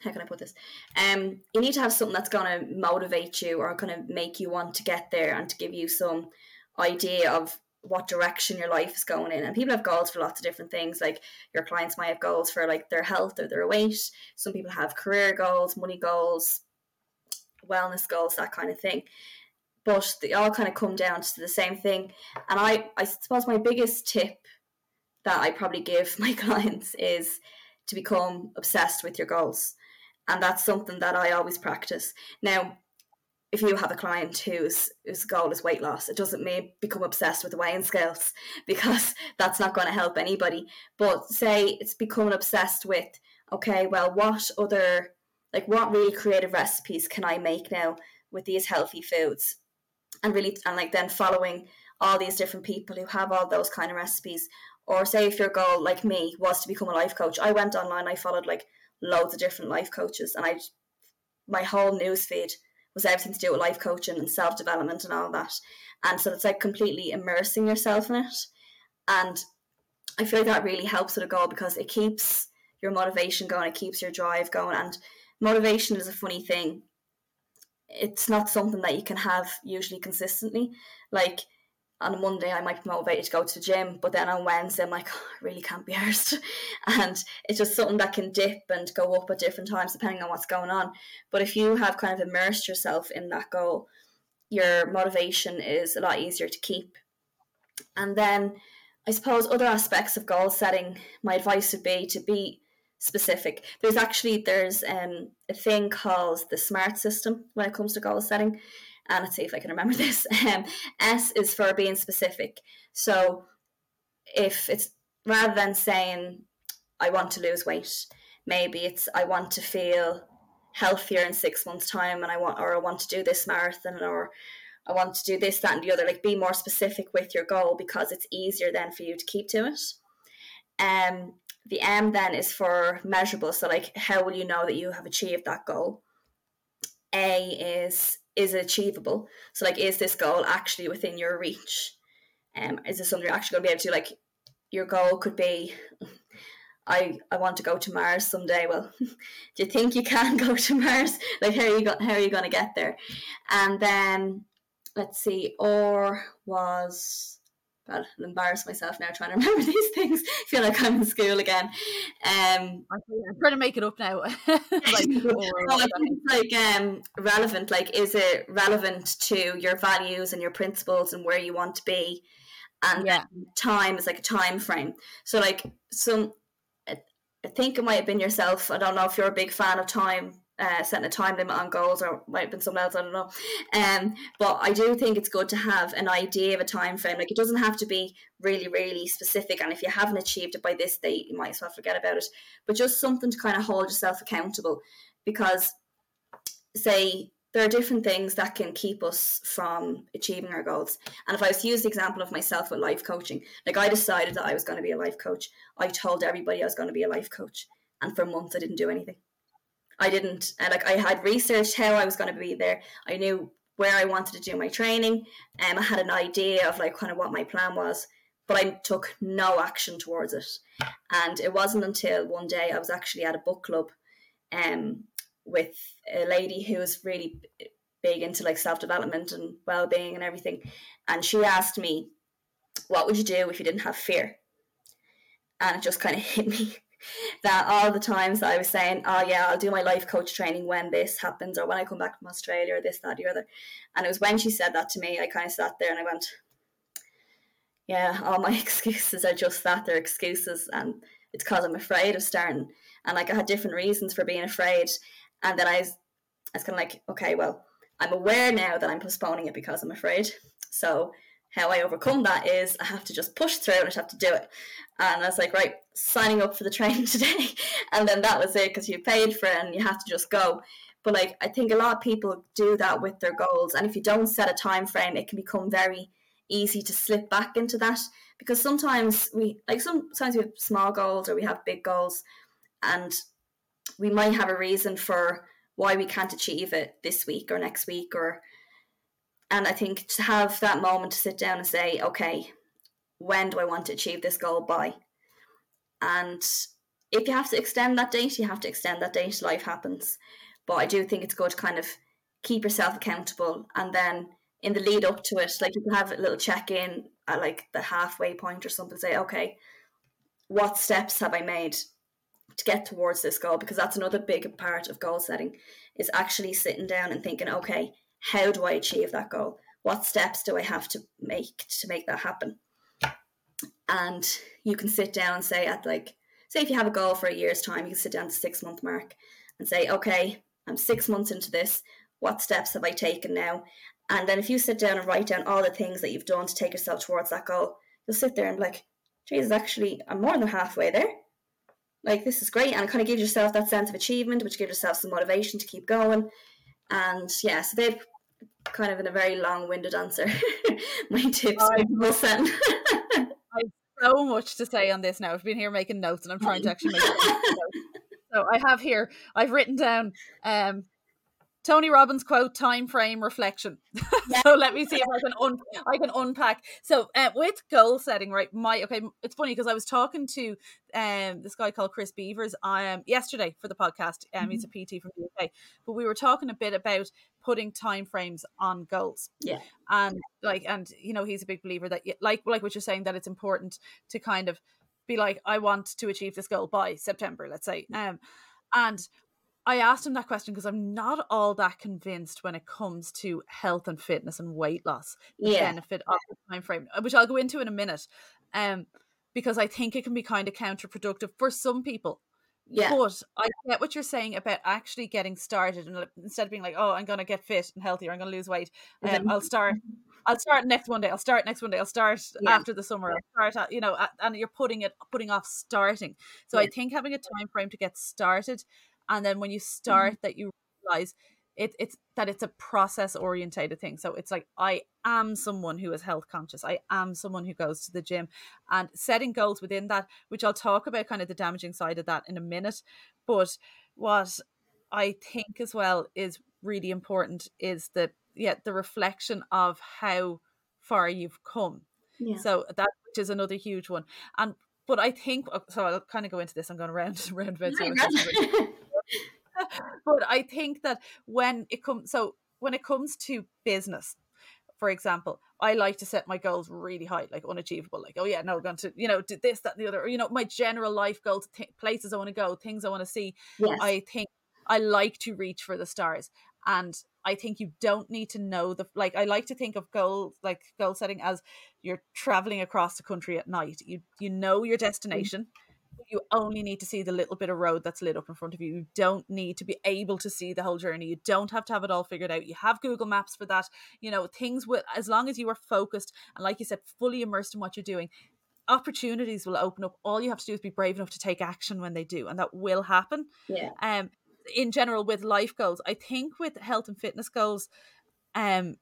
How can I put this? Um, you need to have something that's going to motivate you or going to make you want to get there and to give you some idea of what direction your life is going in. And people have goals for lots of different things. Like your clients might have goals for like their health or their weight. Some people have career goals, money goals, wellness goals, that kind of thing but they all kind of come down to the same thing. And I, I suppose my biggest tip that I probably give my clients is to become obsessed with your goals. And that's something that I always practice. Now, if you have a client whose whose goal is weight loss, it doesn't mean become obsessed with the weighing scales because that's not going to help anybody. But say it's becoming obsessed with, okay, well, what other like what really creative recipes can I make now with these healthy foods? And really and like then following all these different people who have all those kind of recipes. Or say if your goal like me was to become a life coach i went online i followed like loads of different life coaches and i my whole news feed was everything to do with life coaching and self-development and all that. And so it's like completely immersing yourself in it. And i feel like that really helps with a goal because it keeps your motivation going it keeps your drive going. And motivation is a funny thing it's not something that you can have usually consistently. Like on a Monday, I might be motivated to go to the gym, but then on Wednesday, I'm like, oh, I really can't be arsed. and it's just something that can dip and go up at different times depending on what's going on. But if you have kind of immersed yourself in that goal, your motivation is a lot easier to keep. And then I suppose other aspects of goal setting, my advice would be to be specific. There's actually there's um, a thing called the SMART system when it comes to goal setting, and let's see if I can remember this. Um, S is for being specific. So if it's rather than saying I want to lose weight, maybe it's I want to feel healthier in six months' time, and I want or I want to do this marathon or I want to do this, that, and the other. Like be more specific with your goal because it's easier then for you to keep to it. Um, the M then is for measurable. So like how will you know that you have achieved that goal? A is is it achievable? So like is this goal actually within your reach? Um, is this something you're actually gonna be able to like your goal could be I, I want to go to Mars someday. Well, do you think you can go to Mars? Like how are you go, how are you going to get there? And then let's see, or was God, I'll embarrass myself now trying to remember these things. I feel like I'm in school again. Um, I'm trying to make it up now. like, oh, like um, relevant. Like, is it relevant to your values and your principles and where you want to be? And yeah. time is like a time frame. So, like, some, I think it might have been yourself. I don't know if you're a big fan of time uh, setting a time limit on goals, or might have been something else. I don't know. Um, but I do think it's good to have an idea of a time frame. Like it doesn't have to be really, really specific. And if you haven't achieved it by this date, you might as well forget about it. But just something to kind of hold yourself accountable, because say there are different things that can keep us from achieving our goals. And if I was to use the example of myself with life coaching, like I decided that I was going to be a life coach. I told everybody I was going to be a life coach. And for months I didn't do anything. I didn't and like I had researched how I was going to be there. I knew where I wanted to do my training and um, I had an idea of like kind of what my plan was, but I took no action towards it. And it wasn't until one day I was actually at a book club um with a lady who was really big into like self-development and well-being and everything and she asked me what would you do if you didn't have fear and it just kind of hit me that all the times that I was saying, oh yeah, I'll do my life coach training when this happens or when I come back from Australia or this, that, the other. And it was when she said that to me, I kind of sat there and I went, yeah, all my excuses are just that, they're excuses. And it's because I'm afraid of starting. And like I had different reasons for being afraid. And then I was, I was kind of like, okay, well, I'm aware now that I'm postponing it because I'm afraid. So how I overcome that is I have to just push through and I have to do it. And I was like, right, signing up for the training today. and then that was it because you paid for it and you have to just go. But like I think a lot of people do that with their goals. And if you don't set a time frame, it can become very easy to slip back into that. Because sometimes we like sometimes we have small goals or we have big goals and we might have a reason for why we can't achieve it this week or next week or and I think to have that moment to sit down and say, okay, when do I want to achieve this goal by? And if you have to extend that date, you have to extend that date. Life happens. But I do think it's good to kind of keep yourself accountable and then in the lead up to it, like you can have a little check in at like the halfway point or something, say, okay, what steps have I made to get towards this goal? Because that's another big part of goal setting is actually sitting down and thinking, okay, how do I achieve that goal? What steps do I have to make to make that happen? And you can sit down and say at like say if you have a goal for a year's time, you can sit down to six month mark and say, okay, I'm six months into this. What steps have I taken now? And then if you sit down and write down all the things that you've done to take yourself towards that goal, you'll sit there and be like, Jesus, actually, I'm more than halfway there. Like this is great, and it kind of gives yourself that sense of achievement, which gives yourself some motivation to keep going. And yeah, so they've kind of in a very long-winded answer. My tips I, I've so much to say on this now. I've been here making notes, and I'm trying to actually make. so I have here. I've written down um, Tony Robbins quote: "Time frame reflection." Yeah. so let me see if I can un- I can unpack. So uh, with goal setting, right? My okay, it's funny because I was talking to um this guy called Chris Beavers um yesterday for the podcast. Um, mm-hmm. he's a PT from the UK, but we were talking a bit about putting time frames on goals. Yeah, and like, and you know, he's a big believer that like like what you're saying that it's important to kind of be like, I want to achieve this goal by September, let's say. Um, and I asked him that question because I'm not all that convinced when it comes to health and fitness and weight loss, the yeah. benefit of the time frame, uh, which I'll go into in a minute. Um, because I think it can be kind of counterproductive for some people. Yeah. But I get what you're saying about actually getting started and instead of being like, oh, I'm gonna get fit and healthier, I'm gonna lose weight. Um, I'll start I'll start next one day. I'll start next one day. I'll start yeah. after the summer. I'll start, you know, and you're putting it, putting off starting. So yeah. I think having a time frame to get started and then when you start mm-hmm. that you realize it, it's that it's a process orientated thing. So it's like i am someone who is health conscious. I am someone who goes to the gym. And setting goals within that which i'll talk about kind of the damaging side of that in a minute but what i think as well is really important is the yeah the reflection of how far you've come. Yeah. so that which is another huge one. And but i think so i'll kind of go into this. I'm going around round about but I think that when it comes, so when it comes to business, for example, I like to set my goals really high, like unachievable. Like, oh yeah, no, we're going to, you know, do this, that, and the other. Or, you know, my general life goals, th- places I want to go, things I want to see. Yes. I think I like to reach for the stars, and I think you don't need to know the like. I like to think of goals like goal setting as you're traveling across the country at night. You you know your mm. destination. You only need to see the little bit of road that's lit up in front of you. You don't need to be able to see the whole journey. You don't have to have it all figured out. You have Google Maps for that. You know, things will, as long as you are focused and, like you said, fully immersed in what you're doing, opportunities will open up. All you have to do is be brave enough to take action when they do, and that will happen. Yeah. Um, in general, with life goals, I think with health and fitness goals, um,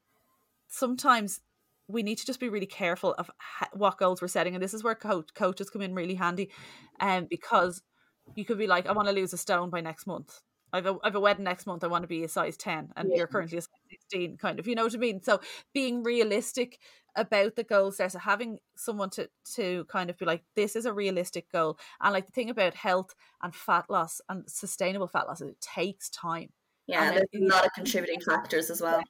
sometimes we need to just be really careful of ha- what goals we're setting, and this is where coach coaches come in really handy, um, because you could be like, I want to lose a stone by next month. I've a, I've a wedding next month. I want to be a size 10 and Yeah. you're currently a size 16 kind of, you know what I mean? So being realistic about the goals there. So having someone to, to kind of be like, this is a realistic goal. And like the thing about health and fat loss and sustainable fat loss, is it takes time. Yeah, And there's then- a lot of contributing factors as well.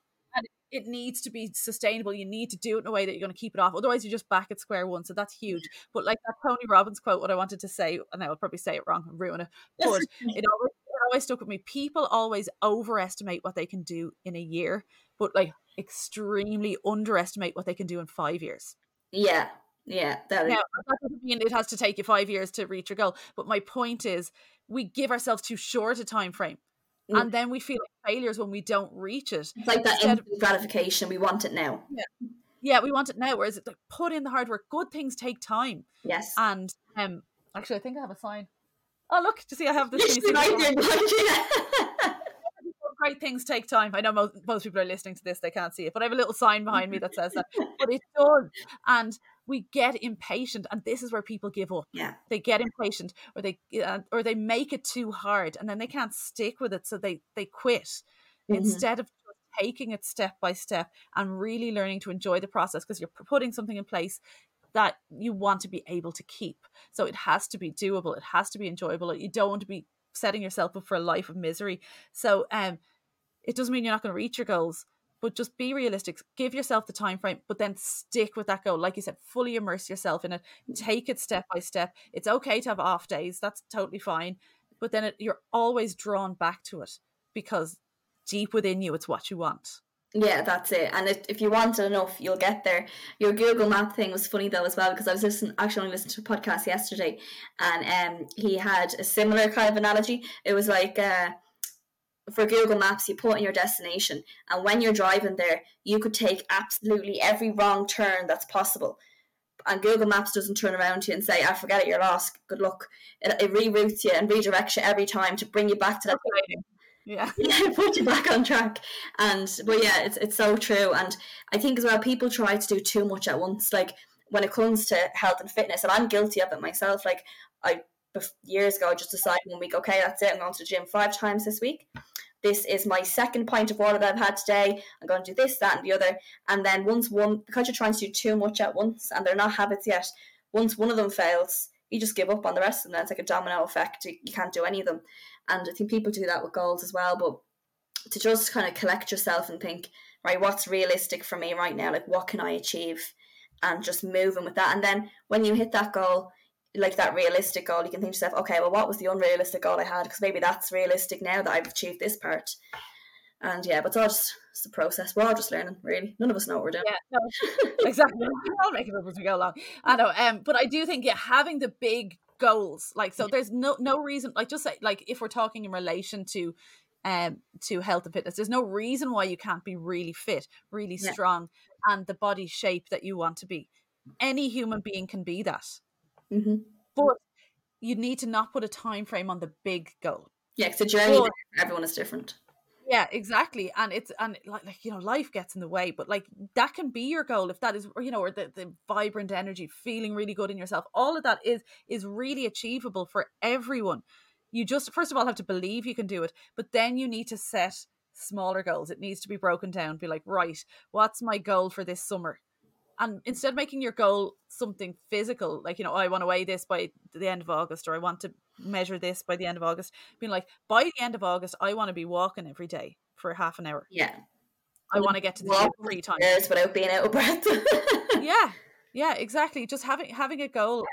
It needs to be sustainable. You need to do it in a way that you're going to keep it off. Otherwise, you're just back at square one. So that's huge. But like that Tony Robbins quote, what I wanted to say, and I'll probably say it wrong and ruin it. But it always, it always stuck with me. People always overestimate what they can do in a year, but like extremely underestimate what they can do in five years. Yeah, yeah, that is, Now, that doesn't mean it has to take you five years to reach your goal. But my point is, we give ourselves too short a time frame, Mm. and then we feel like failures when we don't reach it. it's like that instead gratification. We want it now. Yeah, we want it now. Whereas like put in the hard work. Good things take time. Yes. And um, actually, I think I have a sign. Oh, look! To see, I have this. Literally right there behind you. Great things take time. I know most, most people are listening to this; they can't see it, but I have a little sign behind me that says that. But it does, and we get impatient, and this is where people give up. yeah. They get impatient, or they uh, or they make it too hard, and then they can't stick with it, so they they quit Mhm. instead of taking it step by step and really learning to enjoy the process because you're putting something in place that you want to be able to keep. So it has to be doable. It has to be enjoyable. You don't want to be setting yourself up for a life of misery. So um it doesn't mean you're not going to reach your goals, but just be realistic. Give yourself the time frame, but then stick with that goal. Like you said, fully immerse yourself in it. Take it step by step. It's okay to have off days. That's totally fine. But then it, you're always drawn back to it because deep within you, it's what you want. Yeah, that's it. And if, if you want it enough, you'll get there. Your Google Map thing was funny though as well because I was listening, actually listening to a podcast yesterday, and um, he had a similar kind of analogy. It was like uh, for Google Maps, you put in your destination, and when you're driving there, you could take absolutely every wrong turn that's possible. And Google Maps doesn't turn around to you and say, "I forget it, you're lost. Good luck." It, it reroutes you and redirects you every time to bring you back to that Yeah. yeah, put you back on track. And but yeah, it's it's so true. And I think as well, people try to do too much at once. Like when it comes to health and fitness, and I'm guilty of it myself. Like I years ago, just decided one week, okay, that's it. I'm going to the gym five times this week. This is my second pint of water that I've had today. I'm going to do this, that, and the other. And then once one, because you're trying to do too much at once, and they're not habits yet. Once one of them fails, you just give up on the rest of them. It's like a domino effect. You can't do any of them. And I think people do that with goals as well. But to just kind of collect yourself and think, right, what's realistic for me right now? Like, what can I achieve? And just moving with that. And then when you hit that goal, like that realistic goal, you can think to yourself, okay, well, what was the unrealistic goal I had? Because maybe that's realistic now that I've achieved this part. And yeah, but it's all just it's the process. We're all just learning, really. None of us know what we're doing. Yeah, no, exactly. I'll make it up as we go along. I know. Um, but I do think yeah, having the big goals, like so, there's no no reason. Like just say, like if we're talking in relation to, um, to health and fitness, there's no reason why you can't be really fit, really Yeah. strong, and the body shape that you want to be. Any human being can be that, hmm but you need to not put a time frame on the big goal. Yeah, because the journey But- everyone is different. Yeah, exactly. And it's and like like you know, life gets in the way, but like that can be your goal if that is or, you know, or the, the vibrant energy, feeling really good in yourself. All of that is is really achievable for everyone. You just first of all have to believe you can do it, but then you need to set smaller goals. It needs to be broken down. Be like, right, what's my goal for this summer? And instead of making your goal something physical, like, you know, oh, I want to weigh this by the end of August, or I want to measure this by the end of August, being like, by the end of August, I want to be walking every day for half an hour. Yeah. I want to get to the gym three times. Without being out of breath. Yeah, yeah, exactly. Just having having a goal.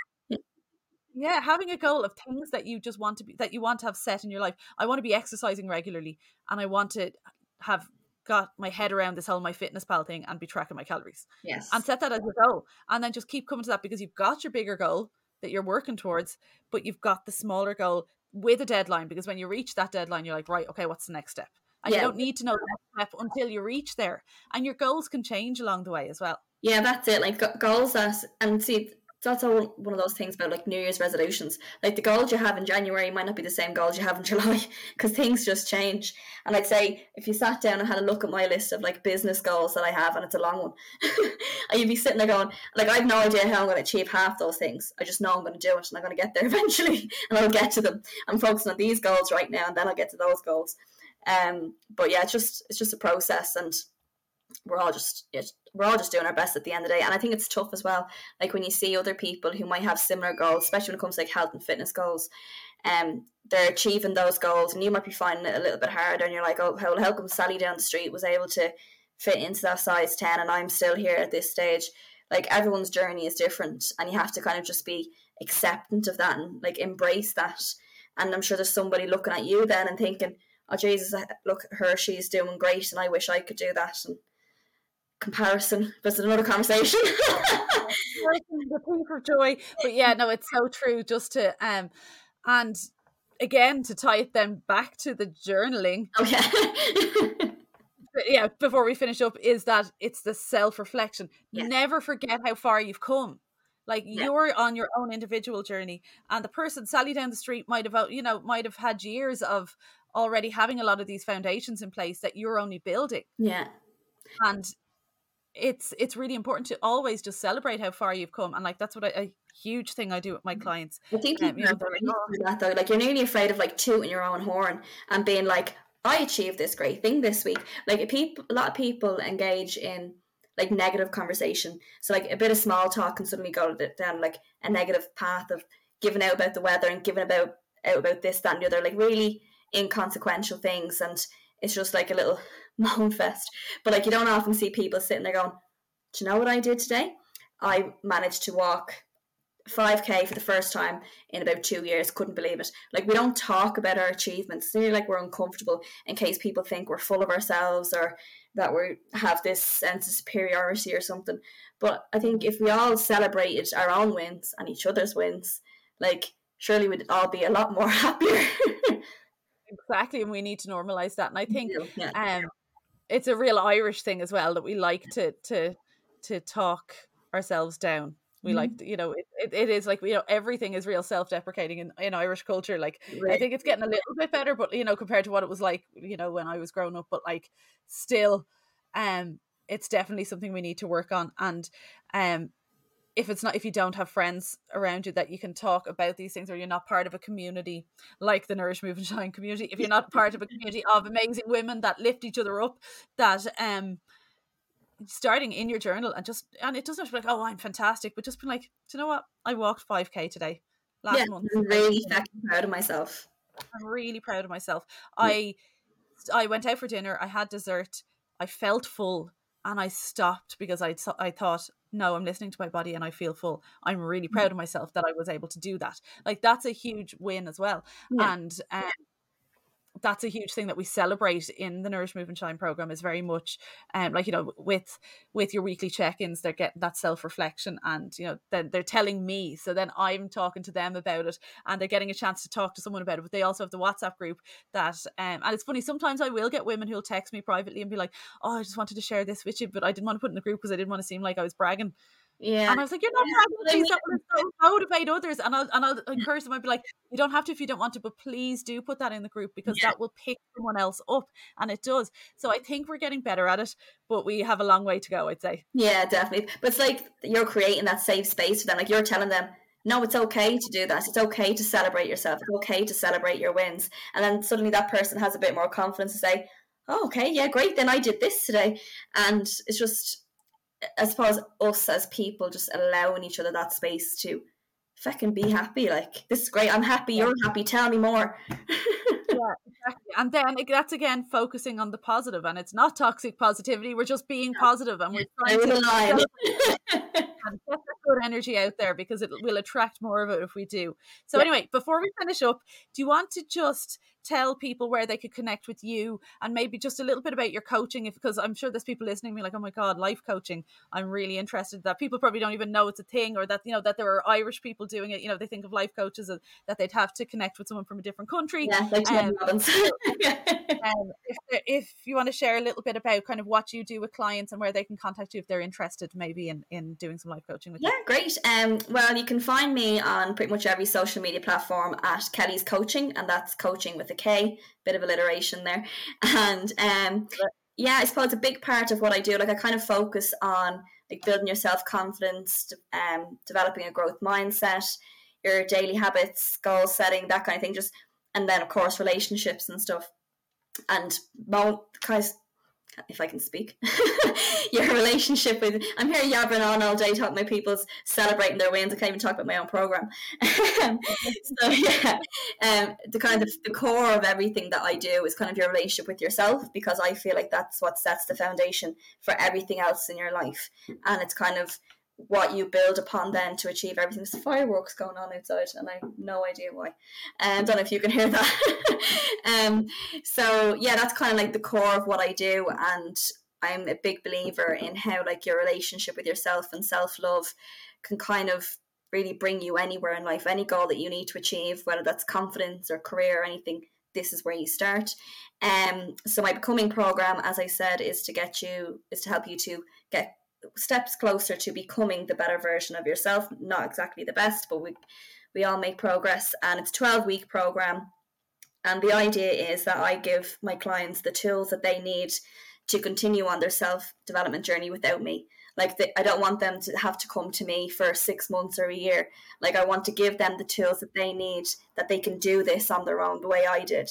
Yeah, having a goal of things that you just want to be that you want to have set in your life. I want to be exercising regularly, and I want to have got my head around this whole MyFitnessPal thing and be tracking my calories yes. and set that as your goal, and then just keep coming to that because you've got your bigger goal. that you're working towards, but you've got the smaller goal with a deadline because when you reach that deadline, you're like, right, okay, what's the next step? And yeah. you don't need to know the next step until you reach there. And your goals can change along the way as well. Yeah, that's it. Like goals that, and see, that's all one of those things about like New Year's resolutions. Like the goals you have in January might not be the same goals you have in July because things just change. And I'd say if you sat down and had a look at my list of like business goals that I have, and it's a long one, and you'd be sitting there going, like, I have no idea how I'm going to achieve half those things. I just know I'm going to do it and I'm going to get there eventually and I'll get to them. I'm focusing on these goals right now and then I'll get to those goals. Um, but yeah, it's just it's just a process and we're all just we're all just doing our best at the end of the day. And I think it's tough as well. Like when you see other people who might have similar goals, especially when it comes to like health and fitness goals, um, they're achieving those goals, and you might be finding it a little bit harder. And you're like, oh, how, how come Sally down the street was able to fit into that size ten, and I'm still here at this stage? Like everyone's journey is different, and you have to kind of just be acceptant of that and like embrace that. And I'm sure there's somebody looking at you then and thinking, oh Jesus, look at her, she's doing great, and I wish I could do that. And comparison. That's another conversation. the thing for joy, but yeah, no, it's so true. Just to um, and again to tie it then back to the journaling. Okay. yeah, before we finish up, is that it's the self reflection. Yeah. Never forget how far you've come. Like yeah. you're on your own individual journey, and the person Sally down the street might have, you know, might have had years of already having a lot of these foundations in place that you're only building. Yeah. And it's it's really important to always just celebrate how far you've come and like that's what I, a huge thing I do with my mm. clients. I think um, you know, like, that though. Like you're nearly afraid of like tooting your own horn and being like, I achieved this great thing this week. Like people, a lot of people engage in like negative conversation. So like a bit of small talk can suddenly go down like a negative path of giving out about the weather and giving about out about this, that, and the other. Like really inconsequential things and it's just like a little moan fest. But like you don't often see people sitting there going, Do you know what I did today? I managed to walk 5k for the first time in about two years couldn't believe it like we don't talk about our achievements it's nearly like we're uncomfortable in case people think we're full of ourselves or that we have this sense of superiority or something but i think if we all celebrated our own wins and each other's wins like surely we'd all be a lot more happier exactly and we need to normalize that and i think yeah. um it's a real irish thing as well that we like to to to talk ourselves down we mm-hmm. like you know it, it, it is like you know everything is real self-deprecating in, in irish culture like right. i think it's getting a little bit better but you know compared to what it was like you know when i was growing up but like still um it's definitely something we need to work on and um if it's not if you don't have friends around you that you can talk about these things or you're not part of a community like the nourish move and shine community if you're not part of a community of amazing women that lift each other up that um starting in your journal and just and it doesn't have to be like oh i'm fantastic but just be like do you know what? I walked 5k today last yeah, month. I'm really proud of myself. I'm really proud of myself. Yeah. i i went out for dinner i had dessert i felt full and i stopped because i i thought no, I'm listening to my body and I feel full. I'm really proud of myself that I was able to do that. Like that's a huge win as well. Yeah. And um, that's a huge thing that we celebrate in the Nourish Move and Shine program is very much um like you know with with your weekly check-ins they're getting that self-reflection and you know then they're telling me so then I'm talking to them about it and they're getting a chance to talk to someone about it but they also have the WhatsApp group that um and it's funny sometimes I will get women who'll text me privately and be like oh I just wanted to share this with you but I didn't want to put in the group because I didn't want to seem like I was bragging yeah. And I was like, you're not yeah. having to motivate others. And I'll and I'll encourage them. I'd be like, you don't have to if you don't want to, but please do put that in the group because yeah. that will pick someone else up. And it does. So I think we're getting better at it, but we have a long way to go, I'd say. Yeah, definitely. But it's like you're creating that safe space for them. Like you're telling them, no, it's okay to do that. It's okay to celebrate yourself. It's okay to celebrate your wins. And then suddenly that person has a bit more confidence to say, oh, okay, yeah, great. Then I did this today. And it's just I suppose us as people just allowing each other that space to fucking be happy. Like this is great. I'm happy. You're happy. Tell me more. yeah, exactly. And then that's again focusing on the positive, and it's not toxic positivity. We're just being positive, and we're trying to. and get the good energy out there because it will attract more of it if we do. So, Yeah. anyway, before we finish up, do you want to just tell people where they could connect with you and maybe just a little bit about your coaching? If because I'm sure there's people listening, be like, oh my god, life coaching. I'm really interested. That people probably don't even know it's a thing, or that you know that there are Irish people doing it. You know, they think of life coaches as that they'd have to connect with someone from a different country. Yeah, like Um. Um, if, if you want to share a little bit about kind of what you do with clients and where they can contact you if they're interested, maybe in in doing some life coaching with Yeah, great. Um, well, you can find me on pretty much every social media platform at Kelly's Koaching, and that's coaching with a K. Bit of alliteration there. And um, yeah, I suppose a big part of what I do, like I kind of focus on like building your self confidence, um, developing a growth mindset, your daily habits, goal setting, that kind of thing. Just and then of course relationships and stuff. And mo- guys, if I can speak, your relationship with I'm here yabbering on all day talking about people's celebrating their wins. I can't even talk about my own program. so yeah, um, the kind of the core of everything that I do is kind of your relationship with yourself because I feel like that's what sets the foundation for everything else in your life, and it's kind of what you build upon then to achieve everything. There's fireworks going on outside, and I have no idea why. Um, I don't know if you can hear that. um, so yeah, that's kind of like the core of what I do, and I'm a big believer in how like your relationship with yourself and self love can kind of really bring you anywhere in life, any goal that you need to achieve, whether that's confidence or career or anything. This is where you start. Um, so my becoming program, as I said, is to get you is to help you to get steps closer to becoming the better version of yourself. Not exactly the best, but we we all make progress, and it's a twelve week program. And the idea is that I give my clients the tools that they need to continue on their self development journey without me. Like the, I don't want them to have to come to me for six months or a year. Like I want to give them the tools that they need that they can do this on their own the way I did,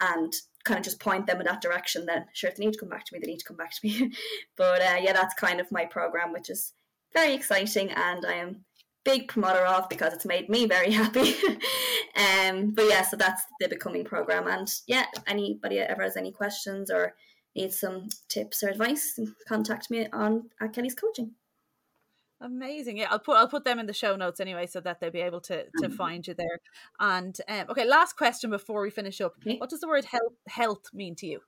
and kind of just point them in that direction. Then sure, if they need to come back to me, they need to come back to me. but uh, yeah, that's kind of my program, which is very exciting, and I am big promoter of because it's made me very happy. um, but yeah, so that's the becoming program, and yeah, anybody ever has any questions or needs some tips or advice, contact me on at Kelly's Koaching. Amazing. Yeah, I'll put I'll put them in the show notes anyway, so that they'll be able to to find you there. And um, okay, last question before we finish up. Okay. What does the word health health mean to you?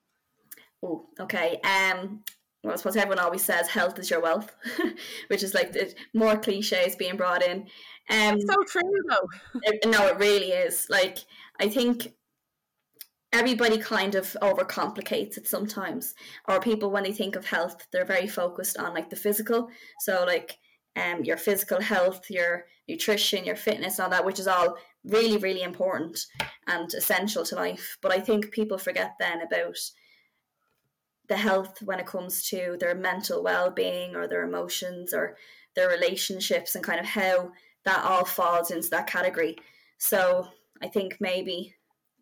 Oh, okay. Um, well, I suppose everyone always says health is your wealth, which is like the more cliches being brought in. Um, So true though. it- no, it really is. Like I think everybody kind of overcomplicates it sometimes, or people when they think of health, they're very focused on like the physical. So like um, your physical health, your nutrition, your fitness, all that, which is all really, really important and essential to life. But I think people forget then about the health when it comes to their mental well-being or their emotions or their relationships and kind of how that all falls into that category. So I think maybe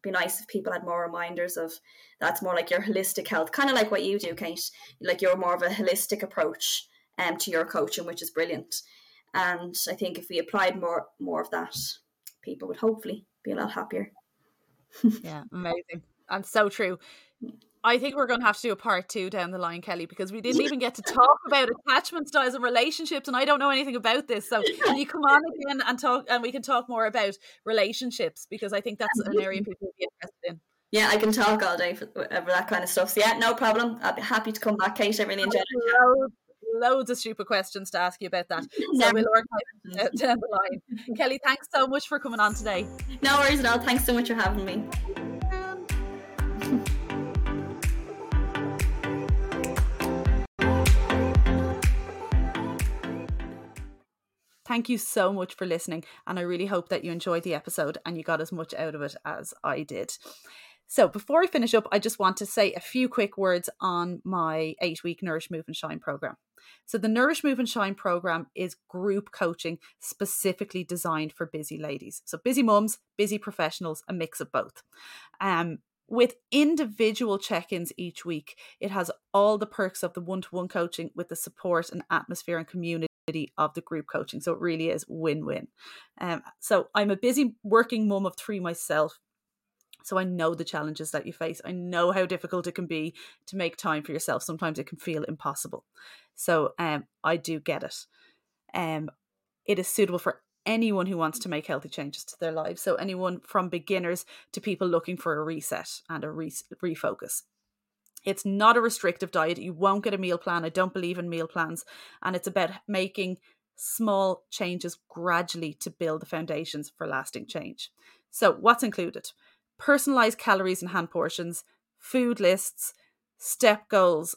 be nice if people had more reminders of that's more like your holistic health, kind of like what you do, Kate. Like you're more of a holistic approach um, to your coaching, which is brilliant. And I think if we applied more more of that, people would hopefully be a lot happier. Yeah, amazing. And so true. I think we're going to have to do a part two down the line, Kelly, because we didn't even get to talk about attachment styles and relationships, and I don't know anything about this. So can you come on again and talk, and we can talk more about relationships because I think that's an area people would be interested in. Yeah, I can talk all day for, for that kind of stuff. So yeah, no problem. I'd be happy to come back, Kate. I really enjoyed it. Loads, of stupid questions to ask you about that. So we'll organise down the line. Kelly, thanks so much for coming on today. No worries at all. Thanks so much for having me. Thank you so much for listening, and I really hope that you enjoyed the episode and you got as much out of it as I did. So, before I finish up, I just want to say a few quick words on my eight week Nourish, Move, and Shine program. So, the Nourish, Move, and Shine program is group coaching specifically designed for busy ladies. So, busy mums, busy professionals, a mix of both. Um, with individual check ins each week, it has all the perks of the one to one coaching with the support and atmosphere and community of the group coaching. So it really is win win. Um, so I'm a busy working mum of three myself. So I know the challenges that you face. I know how difficult it can be to make time for yourself. Sometimes it can feel impossible. So um, I do get it. Um, it is suitable for anyone who wants to make healthy changes to their lives. So, anyone from beginners to people looking for a reset and a re- refocus. It's not a restrictive diet. You won't get a meal plan. I don't believe in meal plans. And it's about making small changes gradually to build the foundations for lasting change. So, what's included? Personalized calories and hand portions, food lists, step goals,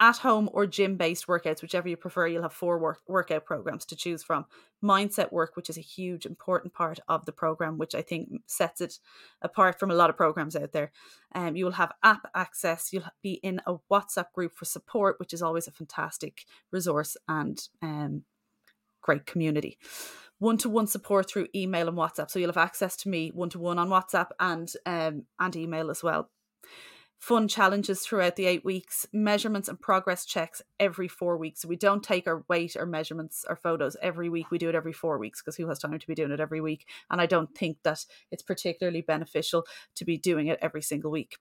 at home or gym based workouts, whichever you prefer. You'll have four work- workout programs to choose from. Mindset work, which is a huge, important part of the program, which I think sets it apart from a lot of programs out there. Um, you will have app access. You'll be in a WhatsApp group for support, which is always a fantastic resource and um, great community. One to one support through email and WhatsApp. So you'll have access to me one to one on WhatsApp and um, and email as well fun challenges throughout the eight weeks, measurements and progress checks every four weeks. We don't take our weight or measurements or photos every week. We do it every four weeks because who has time to be doing it every week? And I don't think that it's particularly beneficial to be doing it every single week.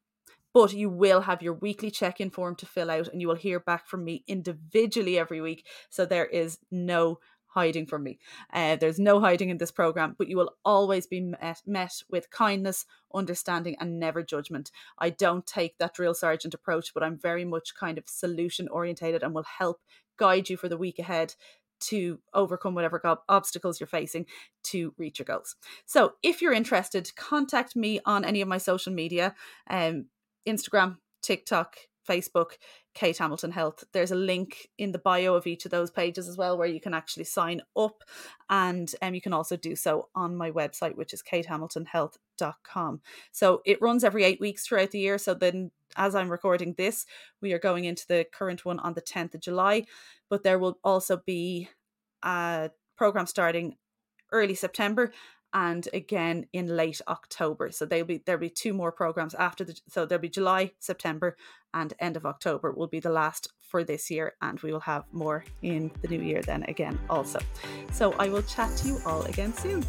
But you will have your weekly check in form to fill out, and you will hear back from me individually every week. So there is no hiding from me. Uh, there's no hiding in this program, but you will always be met, met with kindness, understanding, and never judgment. I don't take that drill sergeant approach, but I'm very much kind of solution orientated and will help guide you for the week ahead to overcome whatever obstacles you're facing to reach your goals. So, if you're interested, contact me on any of my social media, um, Instagram, TikTok, Facebook, Kate Hamilton Health. There's a link in the bio of each of those pages as well where you can actually sign up. And um, you can also do so on my website, which is katehamiltonhealth.com. So it runs every eight weeks throughout the year. So then, as I'm recording this, we are going into the current one on the 10th of July. But there will also be a program starting early September and again in late October. So there'll be there'll be two more programs after the so there'll be July, September, and end of October will be the last for this year, and we will have more in the new year then again also. So I will chat to you all again soon.